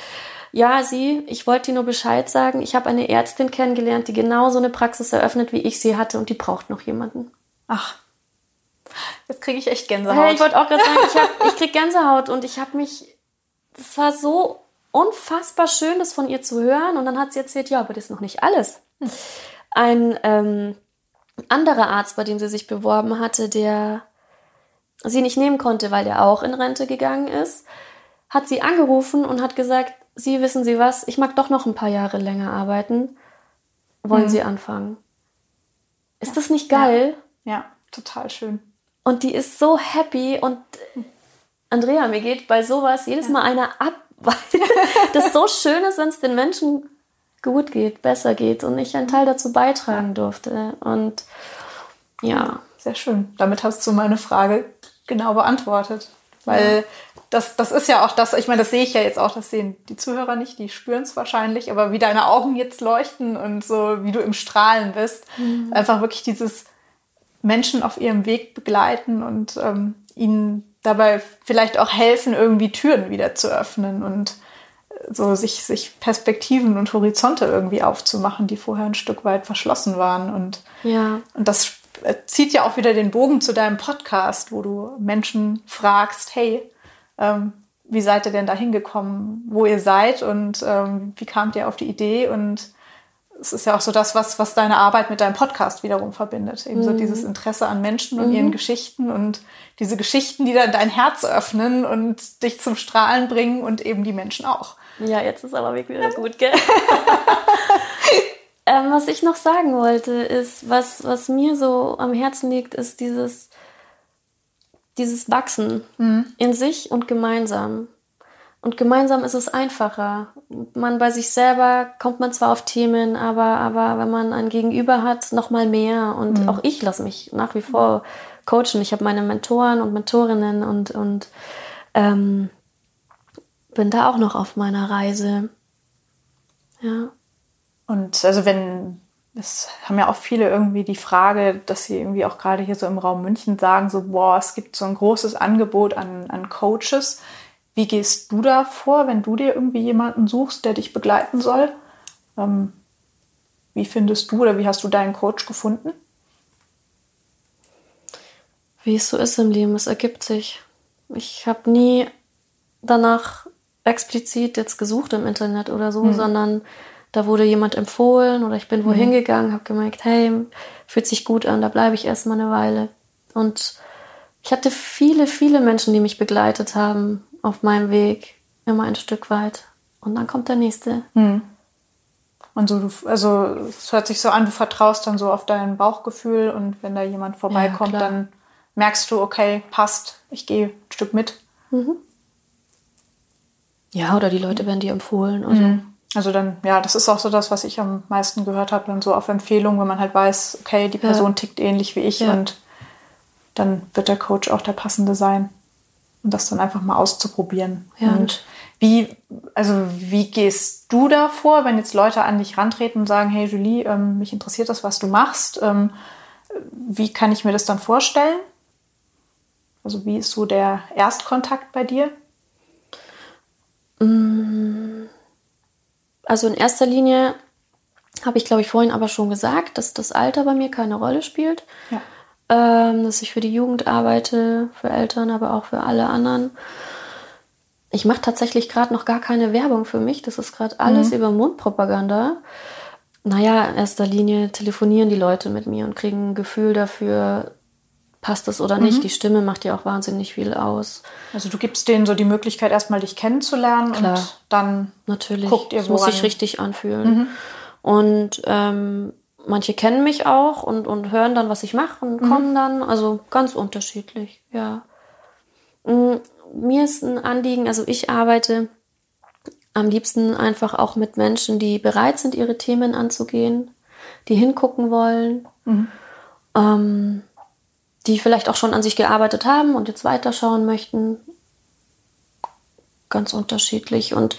ja, sie, ich wollte dir nur Bescheid sagen, ich habe eine Ärztin kennengelernt, die genauso eine Praxis eröffnet, wie ich sie hatte und die braucht noch jemanden. Ach, jetzt kriege ich echt Gänsehaut. Hey, ich wollte auch gerade sagen, ich, hab, ich krieg Gänsehaut und ich habe mich, das war so unfassbar schön, das von ihr zu hören und dann hat sie erzählt, ja, aber das ist noch nicht alles. Ein ähm, anderer Arzt, bei dem sie sich beworben hatte, der sie nicht nehmen konnte, weil der auch in Rente gegangen ist, hat sie angerufen und hat gesagt, Sie wissen Sie was, ich mag doch noch ein paar Jahre länger arbeiten. Wollen mhm. Sie anfangen? Ist das nicht geil? Ja. ja, total schön. Und die ist so happy und Andrea, mir geht bei sowas jedes ja. Mal einer ab, weil das so schön ist, wenn es den Menschen gut geht, besser geht und ich einen Teil dazu beitragen durfte. Und ja. Sehr schön. Damit hast du meine Frage genau beantwortet. Weil ja. das, das ist ja auch das, ich meine, das sehe ich ja jetzt auch, das sehen die Zuhörer nicht, die spüren es wahrscheinlich, aber wie deine Augen jetzt leuchten und so, wie du im Strahlen bist. Mhm. Einfach wirklich dieses Menschen auf ihrem Weg begleiten und ähm, ihnen dabei vielleicht auch helfen, irgendwie Türen wieder zu öffnen und so sich, sich Perspektiven und Horizonte irgendwie aufzumachen, die vorher ein Stück weit verschlossen waren. Und, ja. und das zieht ja auch wieder den Bogen zu deinem Podcast, wo du Menschen fragst, hey, ähm, wie seid ihr denn da hingekommen, wo ihr seid und ähm, wie kamt ihr auf die Idee? Und es ist ja auch so das, was, was deine Arbeit mit deinem Podcast wiederum verbindet. Eben mhm. so dieses Interesse an Menschen und mhm. ihren Geschichten und diese Geschichten, die dann dein Herz öffnen und dich zum Strahlen bringen und eben die Menschen auch. Ja, jetzt ist aber wirklich wieder gut, gell? ähm, was ich noch sagen wollte, ist, was, was mir so am Herzen liegt, ist dieses, dieses Wachsen mhm. in sich und gemeinsam. Und gemeinsam ist es einfacher. Man bei sich selber kommt man zwar auf Themen, aber, aber wenn man ein Gegenüber hat, noch mal mehr. Und mhm. auch ich lasse mich nach wie vor coachen. Ich habe meine Mentoren und Mentorinnen und, und ähm, bin da auch noch auf meiner Reise. Ja. Und also wenn, es haben ja auch viele irgendwie die Frage, dass sie irgendwie auch gerade hier so im Raum München sagen, so, boah, es gibt so ein großes Angebot an, an Coaches. Wie gehst du da vor, wenn du dir irgendwie jemanden suchst, der dich begleiten soll? Ähm, wie findest du oder wie hast du deinen Coach gefunden? Wie es so ist im Leben, es ergibt sich. Ich habe nie danach explizit jetzt gesucht im Internet oder so, mhm. sondern da wurde jemand empfohlen oder ich bin wohin mhm. gegangen, habe gemerkt, hey, fühlt sich gut an, da bleibe ich erstmal eine Weile. Und ich hatte viele, viele Menschen, die mich begleitet haben auf meinem Weg, immer ein Stück weit. Und dann kommt der nächste. Mhm. Und so, du, also es hört sich so an, du vertraust dann so auf dein Bauchgefühl und wenn da jemand vorbeikommt, ja, dann merkst du, okay, passt, ich gehe ein Stück mit. Mhm. Ja, oder die Leute werden dir empfohlen. Also. Mhm. Also dann, ja, das ist auch so das, was ich am meisten gehört habe, dann so auf Empfehlung, wenn man halt weiß, okay, die Person ja. tickt ähnlich wie ich ja. und dann wird der Coach auch der passende sein. Und das dann einfach mal auszuprobieren. Ja. Und wie, also wie gehst du da vor, wenn jetzt Leute an dich rantreten und sagen, hey Julie, ähm, mich interessiert das, was du machst. Ähm, wie kann ich mir das dann vorstellen? Also wie ist so der Erstkontakt bei dir? Mm. Also in erster Linie habe ich, glaube ich, vorhin aber schon gesagt, dass das Alter bei mir keine Rolle spielt. Ja. Ähm, dass ich für die Jugend arbeite, für Eltern, aber auch für alle anderen. Ich mache tatsächlich gerade noch gar keine Werbung für mich. Das ist gerade alles mhm. über Mundpropaganda. Naja, in erster Linie telefonieren die Leute mit mir und kriegen ein Gefühl dafür, passt das oder nicht. Mhm. Die Stimme macht ja auch wahnsinnig viel aus. Also du gibst denen so die Möglichkeit, erstmal dich kennenzulernen Klar. und dann Natürlich. guckt ihr, woran... muss sich richtig anfühlen. Mhm. Und ähm, manche kennen mich auch und, und hören dann, was ich mache und mhm. kommen dann. Also ganz unterschiedlich, ja. Mm, mir ist ein Anliegen, also ich arbeite am liebsten einfach auch mit Menschen, die bereit sind, ihre Themen anzugehen, die hingucken wollen. Mhm. Ähm, die vielleicht auch schon an sich gearbeitet haben und jetzt weiterschauen möchten. Ganz unterschiedlich. Und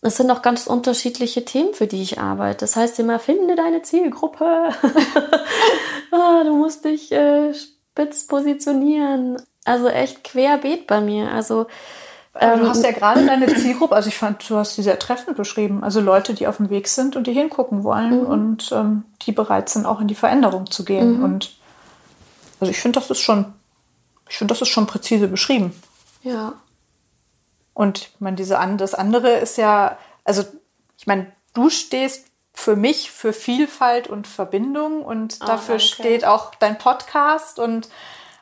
es sind auch ganz unterschiedliche Themen, für die ich arbeite. Das heißt immer, finde deine Zielgruppe. ah, du musst dich äh, spitz positionieren. Also echt querbeet bei mir. Also Ähm, du hast ja gerade deine Zielgruppe, also ich fand, du hast sie sehr treffend beschrieben. Also Leute, die auf dem Weg sind und die hingucken wollen mhm. und ähm, die bereit sind, auch in die Veränderung zu gehen. Mhm. Und also ich finde, das ist schon, ich finde, das ist schon präzise beschrieben. Ja. Und ich meine, diese, das andere ist ja, also ich meine, du stehst für mich für Vielfalt und Verbindung und oh, dafür danke. steht auch dein Podcast und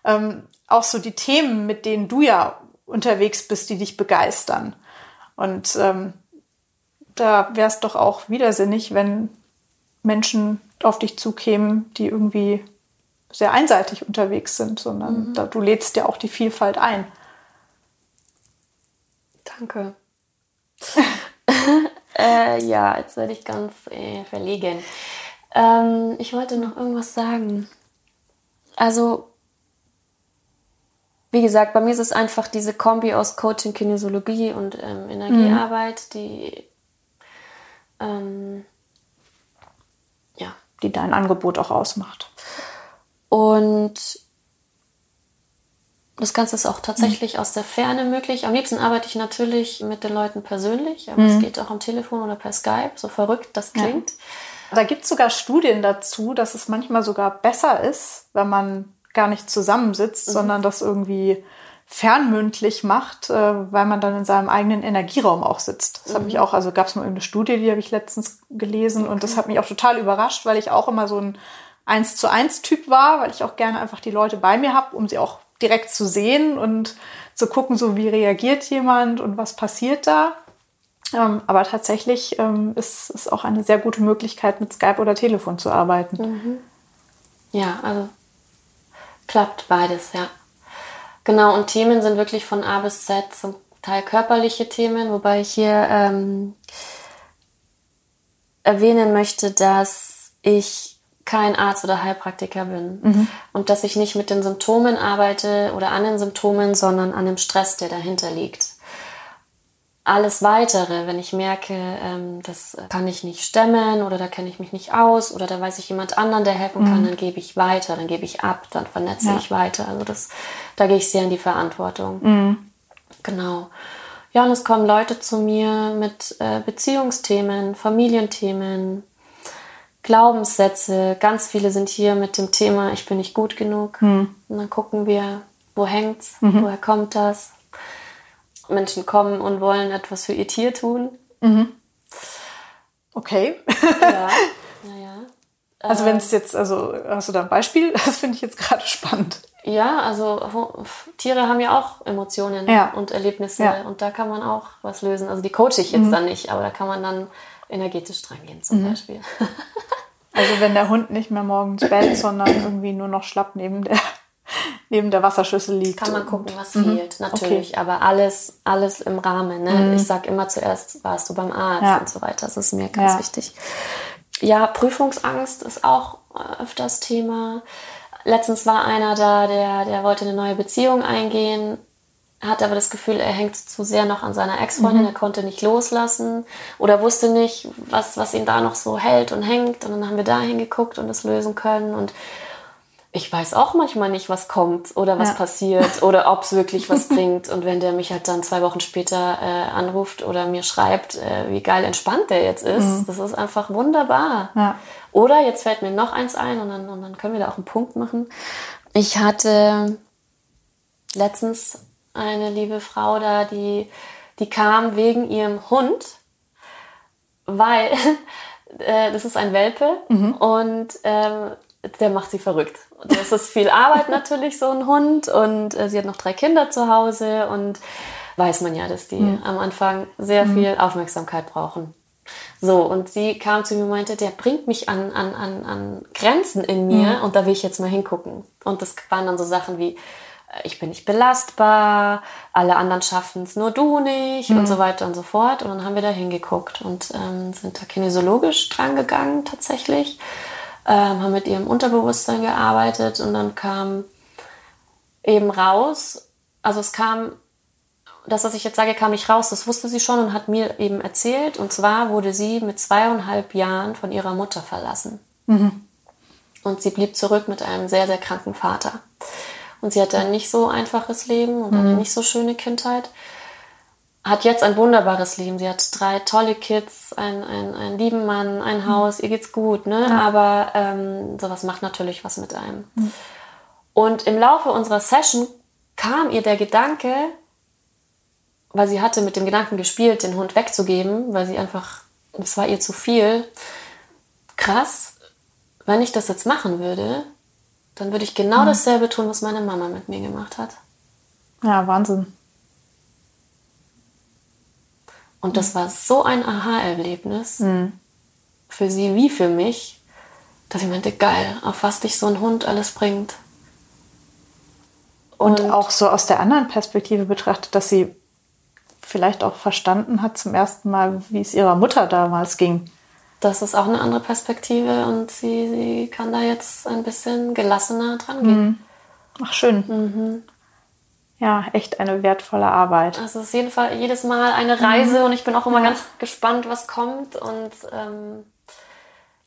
ähm, auch so die Themen, mit denen du ja unterwegs bist, die dich begeistern. Und ähm, da wäre es doch auch widersinnig, wenn Menschen auf dich zukämen, die irgendwie sehr einseitig unterwegs sind, sondern mhm. da, du lädst ja auch die Vielfalt ein. Danke. äh, ja, jetzt werde ich ganz äh, verlegen. Ähm, ich wollte noch irgendwas sagen. Also, wie gesagt, bei mir ist es einfach diese Kombi aus Coaching, Kinesiologie und ähm, Energiearbeit, mhm. die ähm, ja. die dein Angebot auch ausmacht. Und das Ganze ist auch tatsächlich mhm. aus der Ferne möglich. Am liebsten arbeite ich natürlich mit den Leuten persönlich, aber es mhm. geht auch am Telefon oder per Skype, so verrückt das klingt. Ja. Da gibt es sogar Studien dazu, dass es manchmal sogar besser ist, wenn man gar nicht zusammensitzt, mhm. sondern das irgendwie fernmündlich macht, äh, weil man dann in seinem eigenen Energieraum auch sitzt. Das mhm. hat mich auch, also gab es mal eine Studie, die habe ich letztens gelesen okay. und das hat mich auch total überrascht, weil ich auch immer so ein eins zu eins Typ war, weil ich auch gerne einfach die Leute bei mir habe, um sie auch direkt zu sehen und zu gucken, so wie reagiert jemand und was passiert da. Ähm, aber tatsächlich ähm, ist es auch eine sehr gute Möglichkeit, mit Skype oder Telefon zu arbeiten. Mhm. Ja, also klappt beides, ja. Genau, und Themen sind wirklich von A bis Z zum Teil körperliche Themen, wobei ich hier ähm, erwähnen möchte, dass ich kein Arzt oder Heilpraktiker bin mhm. und dass ich nicht mit den Symptomen arbeite oder an den Symptomen, sondern an dem Stress, der dahinter liegt alles weitere, wenn ich merke, ähm, das kann ich nicht stemmen oder da kenne ich mich nicht aus oder da weiß ich jemand anderen, der helfen kann, mhm. dann gebe ich weiter, dann gebe ich ab, dann vernetze ja. ich weiter. Also das, da gehe ich sehr in die Verantwortung. Mhm. Genau. Ja, und es kommen Leute zu mir mit äh, Beziehungsthemen, Familienthemen, Glaubenssätze. Ganz viele sind hier mit dem Thema, ich bin nicht gut genug. Mhm. Und dann gucken wir, wo hängt's, mhm. woher kommt das, Menschen kommen und wollen etwas für ihr Tier tun. Mhm. Okay. Ja, naja. Also wenn es ähm, jetzt, also hast du da ein Beispiel? Das finde ich jetzt gerade spannend. Ja, also Tiere haben ja auch Emotionen ja. und Erlebnisse ja. und da kann man auch was lösen. Also die coache ich jetzt mhm. dann nicht, aber da kann man dann energetisch dran gehen zum mhm. Beispiel. Also wenn der Hund nicht mehr morgens bellt, sondern irgendwie nur noch schlapp neben der neben der Wasserschüssel liegt. Kann man gucken, was mhm. fehlt, natürlich. Okay. Aber alles, alles im Rahmen. Ne? Mhm. Ich sag immer zuerst, warst du beim Arzt ja. und so weiter. Das ist mir ganz ja. wichtig. Ja, Prüfungsangst ist auch äh, öfters Thema. Letztens war einer da, der, der wollte eine neue Beziehung eingehen, hat aber das Gefühl, er hängt zu sehr noch an seiner Ex-Freundin, mhm. er konnte nicht loslassen oder wusste nicht, was, was ihn da noch so hält und hängt. Und dann haben wir da hingeguckt und das lösen können. Und ich weiß auch manchmal nicht, was kommt oder was ja. passiert oder ob es wirklich was bringt. Und wenn der mich halt dann zwei Wochen später äh, anruft oder mir schreibt, äh, wie geil entspannt der jetzt ist, mhm. das ist einfach wunderbar. Ja. Oder jetzt fällt mir noch eins ein und dann, und dann können wir da auch einen Punkt machen. Ich hatte letztens eine liebe Frau da, die, die kam wegen ihrem Hund, weil äh, das ist ein Welpe mhm. und ähm, der macht sie verrückt. Das ist viel Arbeit natürlich, so ein Hund. Und äh, sie hat noch drei Kinder zu Hause und weiß man ja, dass die mhm. am Anfang sehr mhm. viel Aufmerksamkeit brauchen. So, und sie kam zu mir und meinte, der bringt mich an, an, an, an Grenzen in mir mhm. und da will ich jetzt mal hingucken. Und das waren dann so Sachen wie, ich bin nicht belastbar, alle anderen schaffen es, nur du nicht und mhm. so weiter und so fort. Und dann haben wir da hingeguckt und ähm, sind da kinesiologisch dran gegangen tatsächlich ähm, haben mit ihrem Unterbewusstsein gearbeitet und dann kam eben raus, also es kam, das, was ich jetzt sage, kam nicht raus, das wusste sie schon und hat mir eben erzählt. Und zwar wurde sie mit zweieinhalb Jahren von ihrer Mutter verlassen. Mhm. Und sie blieb zurück mit einem sehr, sehr kranken Vater. Und sie hatte ein nicht so einfaches Leben und eine mhm. nicht so schöne Kindheit. hat jetzt ein wunderbares Leben. Sie hat drei tolle Kids, einen, einen, einen lieben Mann, ein Haus, ihr geht's gut, ne? Ja. Aber ähm, sowas macht natürlich was mit einem. Und im Laufe unserer Session kam ihr der Gedanke, weil sie hatte mit dem Gedanken gespielt, den Hund wegzugeben, weil sie einfach, es war ihr zu viel. Krass, wenn ich das jetzt machen würde, dann würde ich genau dasselbe tun, was meine Mama mit mir gemacht hat. Ja, Wahnsinn. Und das war so ein Aha-Erlebnis für sie wie für mich, dass ich meinte, geil, auf was dich so ein Hund alles bringt. Und, auch so aus der anderen Perspektive betrachtet, dass sie vielleicht auch verstanden hat zum ersten Mal, wie es ihrer Mutter damals ging. Das ist auch eine andere Perspektive und sie, sie kann da jetzt ein bisschen gelassener dran gehen. Ach, schön. Ja, echt eine wertvolle Arbeit. Also es ist jeden Fall jedes Mal eine Reise und ich bin auch immer ganz gespannt, was kommt. Und ähm,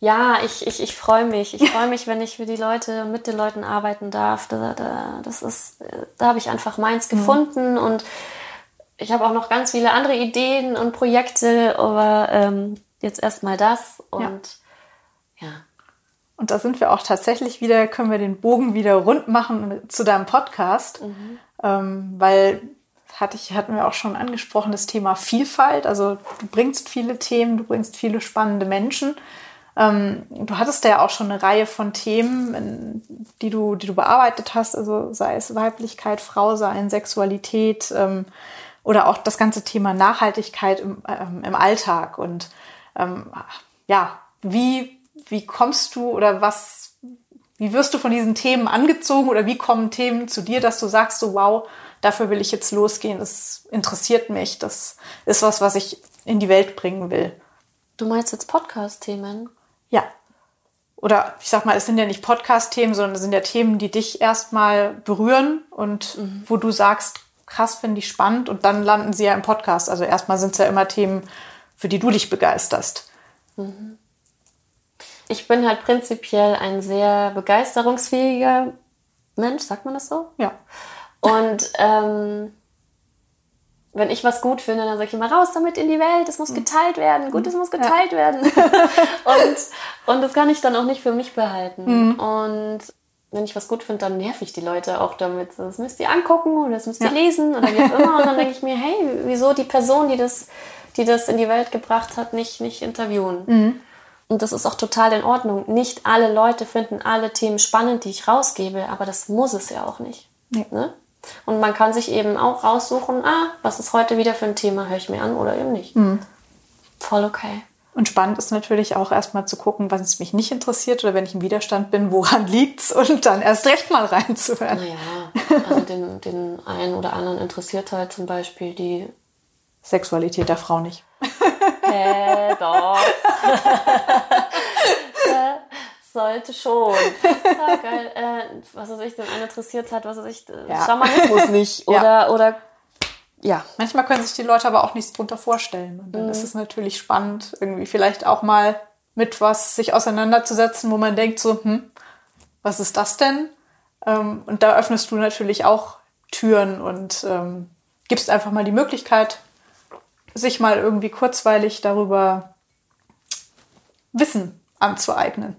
ja, ich, ich, ich freue mich. Ich freue mich, wenn ich für die Leute, mit den Leuten arbeiten darf. Da, da, das ist, da habe ich einfach meins gefunden und ich habe auch noch ganz viele andere Ideen und Projekte, aber ähm, jetzt erstmal das und ja. Und da sind wir auch tatsächlich wieder, können wir den Bogen wieder rund machen zu deinem Podcast. Ähm, weil hatte ich, hatten wir auch schon angesprochen, das Thema Vielfalt. Also du bringst viele Themen, du bringst viele spannende Menschen. Ähm, du hattest ja auch schon eine Reihe von Themen, die du, die du bearbeitet hast, also sei es Weiblichkeit, Frau sein, Sexualität ähm, oder auch das ganze Thema Nachhaltigkeit im, ähm, im Alltag. Und ähm, ja, wie, wie kommst du oder was, wie wirst du von diesen Themen angezogen oder wie kommen Themen zu dir, dass du sagst, so wow, dafür will ich jetzt losgehen, das interessiert mich, das ist was, was ich in die Welt bringen will. Du meinst jetzt Podcast-Themen? Ja. Oder ich sag mal, es sind ja nicht Podcast-Themen, sondern es sind ja Themen, die dich erstmal berühren und wo du sagst, krass, finde ich spannend und dann landen sie ja im Podcast. Also erstmal sind es ja immer Themen, für die du dich begeisterst. Ich bin halt prinzipiell ein sehr begeisterungsfähiger Mensch, sagt man das so? Ja. Und ähm, wenn ich was gut finde, dann sage ich immer raus damit in die Welt, es muss geteilt werden, gut, es muss geteilt werden. und, und das kann ich dann auch nicht für mich behalten. Und wenn ich was gut finde, dann nerv ich die Leute auch damit. Das müsst ihr angucken oder das müsst ihr Ja. lesen oder wie auch immer. Und dann denke ich mir, hey, wieso die Person, die das, die das in die Welt gebracht hat, nicht, nicht interviewen? Und das ist auch total in Ordnung. Nicht alle Leute finden alle Themen spannend, die ich rausgebe, aber das muss es ja auch nicht. Nee. Ne? Und man kann sich eben auch raussuchen, ah, was ist heute wieder für ein Thema, höre ich mir an oder eben nicht. Voll okay. Und spannend ist natürlich auch erstmal zu gucken, was es mich nicht interessiert oder wenn ich im Widerstand bin, woran liegt's und dann erst recht mal reinzuhören. Naja, also den, den einen oder anderen interessiert halt zum Beispiel die Sexualität der Frau nicht. Hä, doch. Äh, Sollte schon. Ja, geil. Äh, was weiß ich, den einen interessiert hat, was weiß ich, äh, Ja. Schamanismus nicht. Ja. Oder, oder, ja. Manchmal können sich die Leute aber auch nichts drunter vorstellen. Und dann ist es natürlich spannend, irgendwie vielleicht auch mal mit was sich auseinanderzusetzen, wo man denkt so, hm, was ist das denn? Ähm, und da öffnest du natürlich auch Türen und ähm, gibst einfach mal die Möglichkeit, sich mal irgendwie kurzweilig darüber Wissen anzueignen.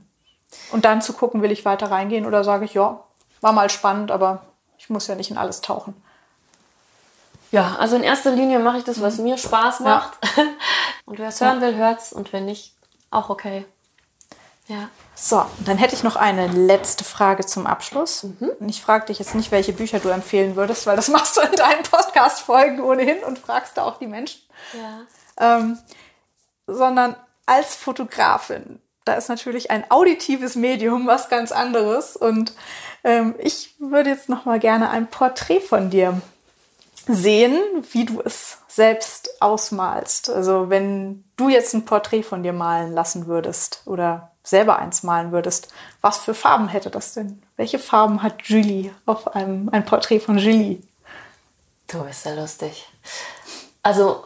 Und dann zu gucken, will ich weiter reingehen oder sage ich, ja, war mal spannend, aber ich muss ja nicht in alles tauchen. Ja, also in erster Linie mache ich das, was mir Spaß macht. Und wer es hören will, hört's. Und wenn nicht, auch okay. Ja. So, dann hätte ich noch eine letzte Frage zum Abschluss. Und ich frage dich jetzt nicht, welche Bücher du empfehlen würdest, weil das machst du in deinen Podcast-Folgen ohnehin und fragst da auch die Menschen. Ja. Ähm, sondern als Fotografin, da ist natürlich ein auditives Medium was ganz anderes. Und ähm, ich würde jetzt noch mal gerne ein Porträt von dir sehen, wie du es selbst ausmalst. Also wenn du jetzt ein Porträt von dir malen lassen würdest oder selber eins malen würdest, was für Farben hätte das denn? Welche Farben hat Julie auf einem ein Porträt von Julie? Du bist ja lustig. Also,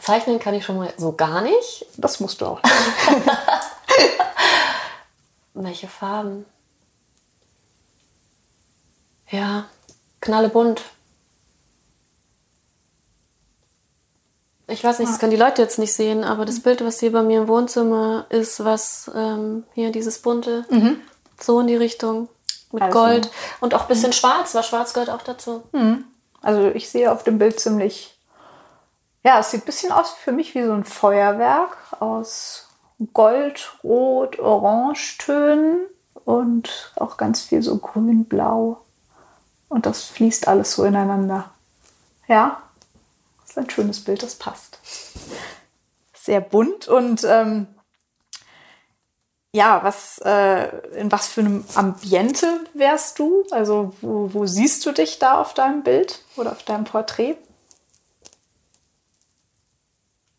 zeichnen kann ich schon mal so gar nicht. Das musst du auch. Welche Farben? Ja, knallebunt. Ich weiß nicht, das können die Leute jetzt nicht sehen, aber das Bild, was hier bei mir im Wohnzimmer ist, was ähm, hier dieses bunte, so in die Richtung mit Also- Gold und auch ein bisschen schwarz, weil schwarz gehört auch dazu. Also ich sehe auf dem Bild ziemlich, ja, es sieht ein bisschen aus für mich wie so ein Feuerwerk aus Gold, Rot, Orangetönen und auch ganz viel so grün, blau. Und das fließt alles so ineinander. Ja, das ist ein schönes Bild, das passt. Sehr bunt und ähm, ja, was, äh, in was für einem Ambiente wärst du? Also wo, wo siehst du dich da auf deinem Bild oder auf deinem Porträt?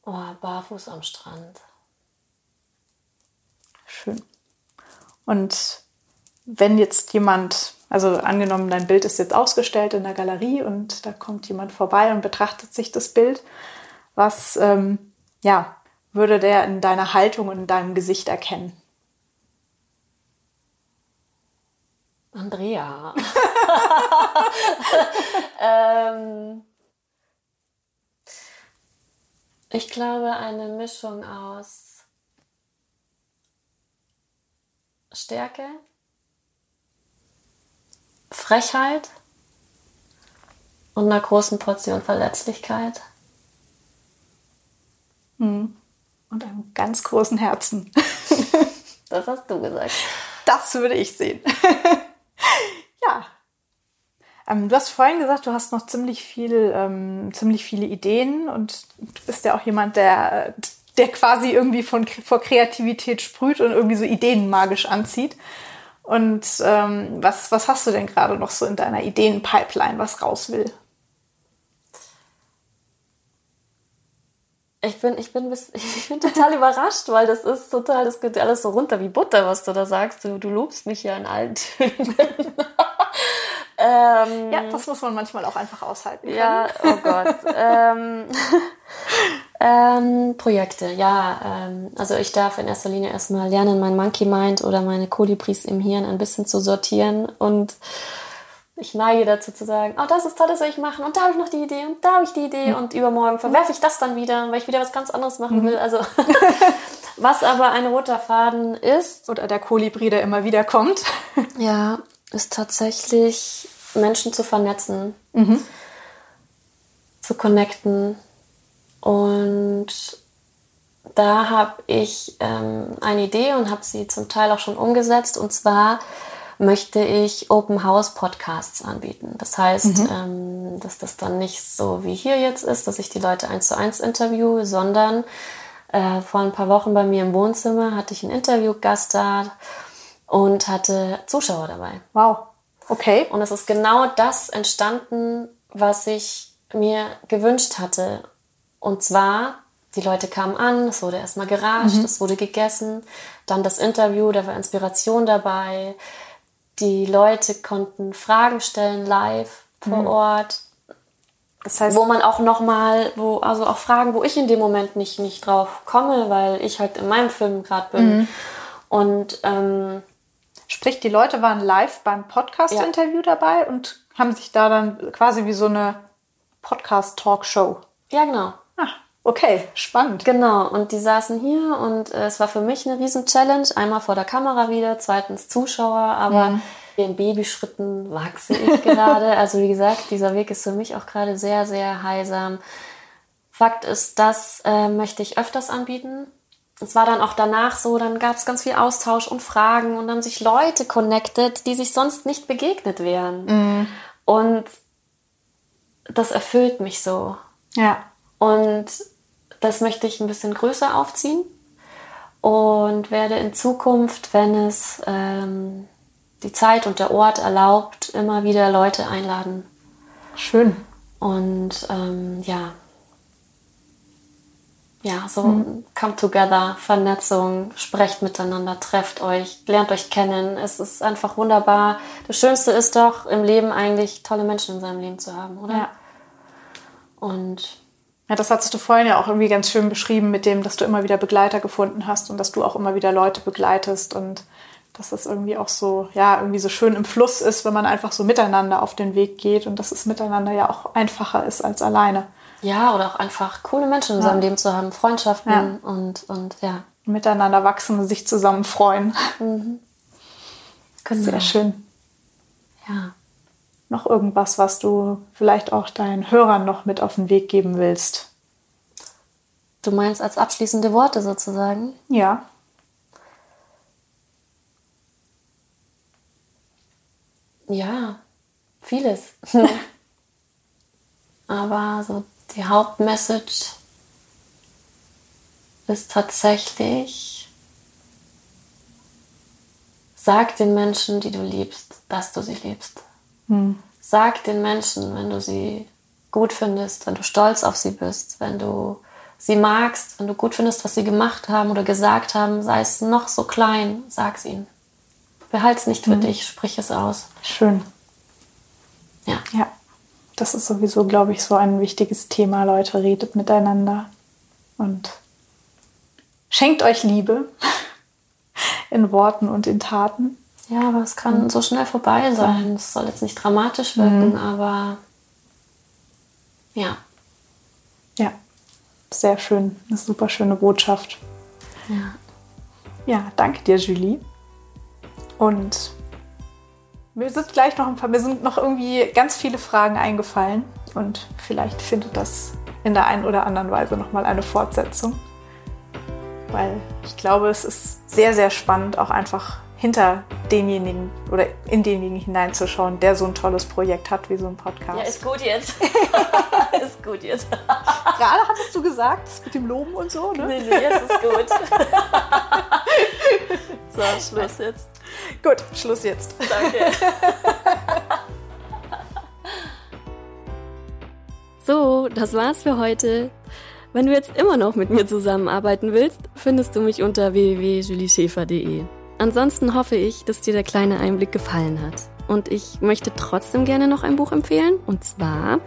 Oh, barfuß am Strand. Schön. Und wenn jetzt jemand, also angenommen, dein Bild ist jetzt ausgestellt in der Galerie und da kommt jemand vorbei und betrachtet sich das Bild, was ähm, ja, würde der in deiner Haltung und in deinem Gesicht erkennen? Andrea. ähm, ich glaube, eine Mischung aus Stärke, Frechheit und einer großen Portion Verletzlichkeit. Und einem ganz großen Herzen. Das hast du gesagt. Das würde ich sehen. ja. Ähm, du hast vorhin gesagt, du hast noch ziemlich viel, ähm, ziemlich viele Ideen und du bist ja auch jemand, der, der quasi irgendwie von, vor Kreativität sprüht und irgendwie so Ideen magisch anzieht. Und ähm, was, was hast du denn gerade noch so in deiner Ideenpipeline, was raus will? Ich bin, ich bin, bis, ich bin total überrascht, weil das ist total, das geht alles so runter wie Butter, was du da sagst. Du, du lobst mich ja in allen Tönen. ähm, Ja, das muss man manchmal auch einfach aushalten. Können. ja, oh Gott. ähm, ähm, Projekte, ja. Ähm, also ich darf in erster Linie erstmal lernen, mein Monkey Mind oder meine Kolibris im Hirn ein bisschen zu sortieren und ich neige dazu zu sagen, oh, das ist toll, das soll ich machen und da habe ich noch die Idee und da habe ich die Idee und übermorgen verwerfe ich das dann wieder, weil ich wieder was ganz anderes machen will. Also was aber ein roter Faden ist, Oder der Kolibri, der immer wieder kommt. ja, ist tatsächlich Menschen zu vernetzen, zu connecten. Und da habe ich ähm, eine Idee und habe sie zum Teil auch schon umgesetzt. Und zwar möchte ich Open House Podcasts anbieten. Das heißt, ähm, dass das dann nicht so wie hier jetzt ist, dass ich die Leute eins zu eins interviewe, sondern äh, vor ein paar Wochen bei mir im Wohnzimmer hatte ich einen Interviewgast da und hatte Zuschauer dabei. Wow. Okay. Und es ist genau das entstanden, was ich mir gewünscht hatte. Und zwar, die Leute kamen an, es wurde erstmal geratscht, es wurde gegessen, dann das Interview, da war Inspiration dabei. Die Leute konnten Fragen stellen live vor Ort, Das heißt, wo man auch nochmal, wo, also auch Fragen, wo ich in dem Moment nicht, nicht drauf komme, weil ich halt in meinem Film gerade bin. Und ähm, Sprich, die Leute waren live beim Podcast-Interview dabei und haben sich da dann quasi wie so eine Podcast-Talkshow. ja, genau. Ah, okay, spannend. Genau, und die saßen hier und äh, es war für mich eine riesen Challenge. Einmal vor der Kamera wieder, zweitens Zuschauer, aber in Babyschritten wachse ich gerade. Also wie gesagt, dieser Weg ist für mich auch gerade sehr, sehr heilsam. Fakt ist, das äh, möchte ich öfters anbieten. Es war dann auch danach so, dann gab es ganz viel Austausch und Fragen und dann haben sich Leute connected, die sich sonst nicht begegnet wären. Und das erfüllt mich so. Ja. Und das möchte ich ein bisschen größer aufziehen und werde in Zukunft, wenn es ähm, die Zeit und der Ort erlaubt, immer wieder Leute einladen. Schön. Und ähm, ja, ja, so come together, Vernetzung, sprecht miteinander, trefft euch, lernt euch kennen. Es ist einfach wunderbar. Das Schönste ist doch im Leben eigentlich tolle Menschen in seinem Leben zu haben, oder? Ja. Und Ja, das hattest du vorhin ja auch irgendwie ganz schön beschrieben mit dem, dass du immer wieder Begleiter gefunden hast und dass du auch immer wieder Leute begleitest und dass das irgendwie auch so, ja, irgendwie so schön im Fluss ist, wenn man einfach so miteinander auf den Weg geht und dass es miteinander ja auch einfacher ist als alleine. Ja, oder auch einfach coole Menschen in Ja. seinem Leben zu haben, Freundschaften Ja. und, und ja. Miteinander wachsen und sich zusammen freuen. Genau. Sehr schön. Ja. Noch irgendwas, was du vielleicht auch deinen Hörern noch mit auf den Weg geben willst? Du meinst als abschließende Worte sozusagen? Ja. Ja, vieles. Aber so die Hauptmessage ist tatsächlich, sag den Menschen, die du liebst, dass du sie liebst. Sag den Menschen, wenn du sie gut findest, wenn du stolz auf sie bist, wenn du sie magst, wenn du gut findest, was sie gemacht haben oder gesagt haben, sei es noch so klein, sag's ihnen. Behalt's nicht für dich, sprich es aus. Schön. Ja. Ja. Das ist sowieso, glaube ich, so ein wichtiges Thema. Leute, redet miteinander und schenkt euch Liebe in Worten und in Taten. Ja, aber es kann so schnell vorbei sein. Es soll jetzt nicht dramatisch wirken, aber ja. Ja, sehr schön. Eine super schöne Botschaft. Ja. Ja, danke dir, Julie. Und mir sind gleich noch ein paar, mir sind noch irgendwie ganz viele Fragen eingefallen und vielleicht findet das in der einen oder anderen Weise nochmal eine Fortsetzung. Weil ich glaube, es ist sehr, sehr spannend, auch einfach hinter denjenigen oder in denjenigen hineinzuschauen, der so ein tolles Projekt hat wie so ein Podcast. Ja, ist gut jetzt. ist gut jetzt. Gerade hattest du gesagt, das mit dem Loben und so, ne? Nee, nee, jetzt ist gut. so, Schluss jetzt. Gut, Schluss jetzt. Danke. So, das war's für heute. Wenn du jetzt immer noch mit mir zusammenarbeiten willst, findest du mich unter www.julieschäfer.de. Ansonsten hoffe ich, dass dir der kleine Einblick gefallen hat. Und ich möchte trotzdem gerne noch ein Buch empfehlen. Und zwar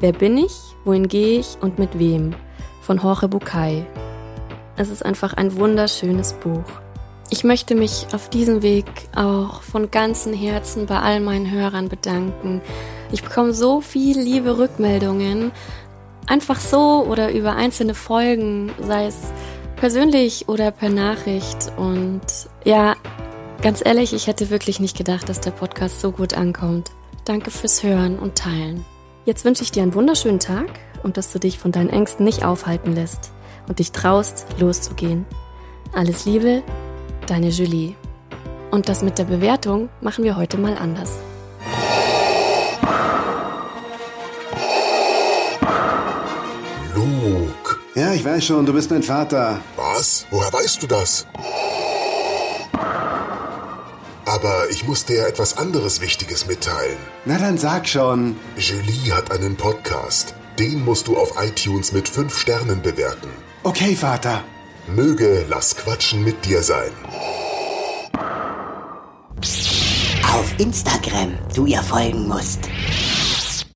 Wer bin ich? Wohin gehe ich? Und mit wem? von Jorge Bucay. Es ist einfach ein wunderschönes Buch. Ich möchte mich auf diesem Weg auch von ganzem Herzen bei all meinen Hörern bedanken. Ich bekomme so viel liebe Rückmeldungen, einfach so oder über einzelne Folgen, sei es persönlich oder per Nachricht. Und ja, ganz ehrlich, ich hätte wirklich nicht gedacht, dass der Podcast so gut ankommt. Danke fürs Hören und Teilen. Jetzt wünsche ich dir einen wunderschönen Tag und dass du dich von deinen Ängsten nicht aufhalten lässt und dich traust, loszugehen. Alles Liebe, deine Julie. Und das mit der Bewertung machen wir heute mal anders. Ja, ich weiß schon, du bist mein Vater. Was? Woher weißt du das? Aber ich muss dir etwas anderes Wichtiges mitteilen. Na dann sag schon. Julie hat einen Podcast. Den musst du auf iTunes mit 5 Sternen bewerten. Okay, Vater. Möge Lass Quatschen mit dir sein. Auf Instagram du ihr folgen musst.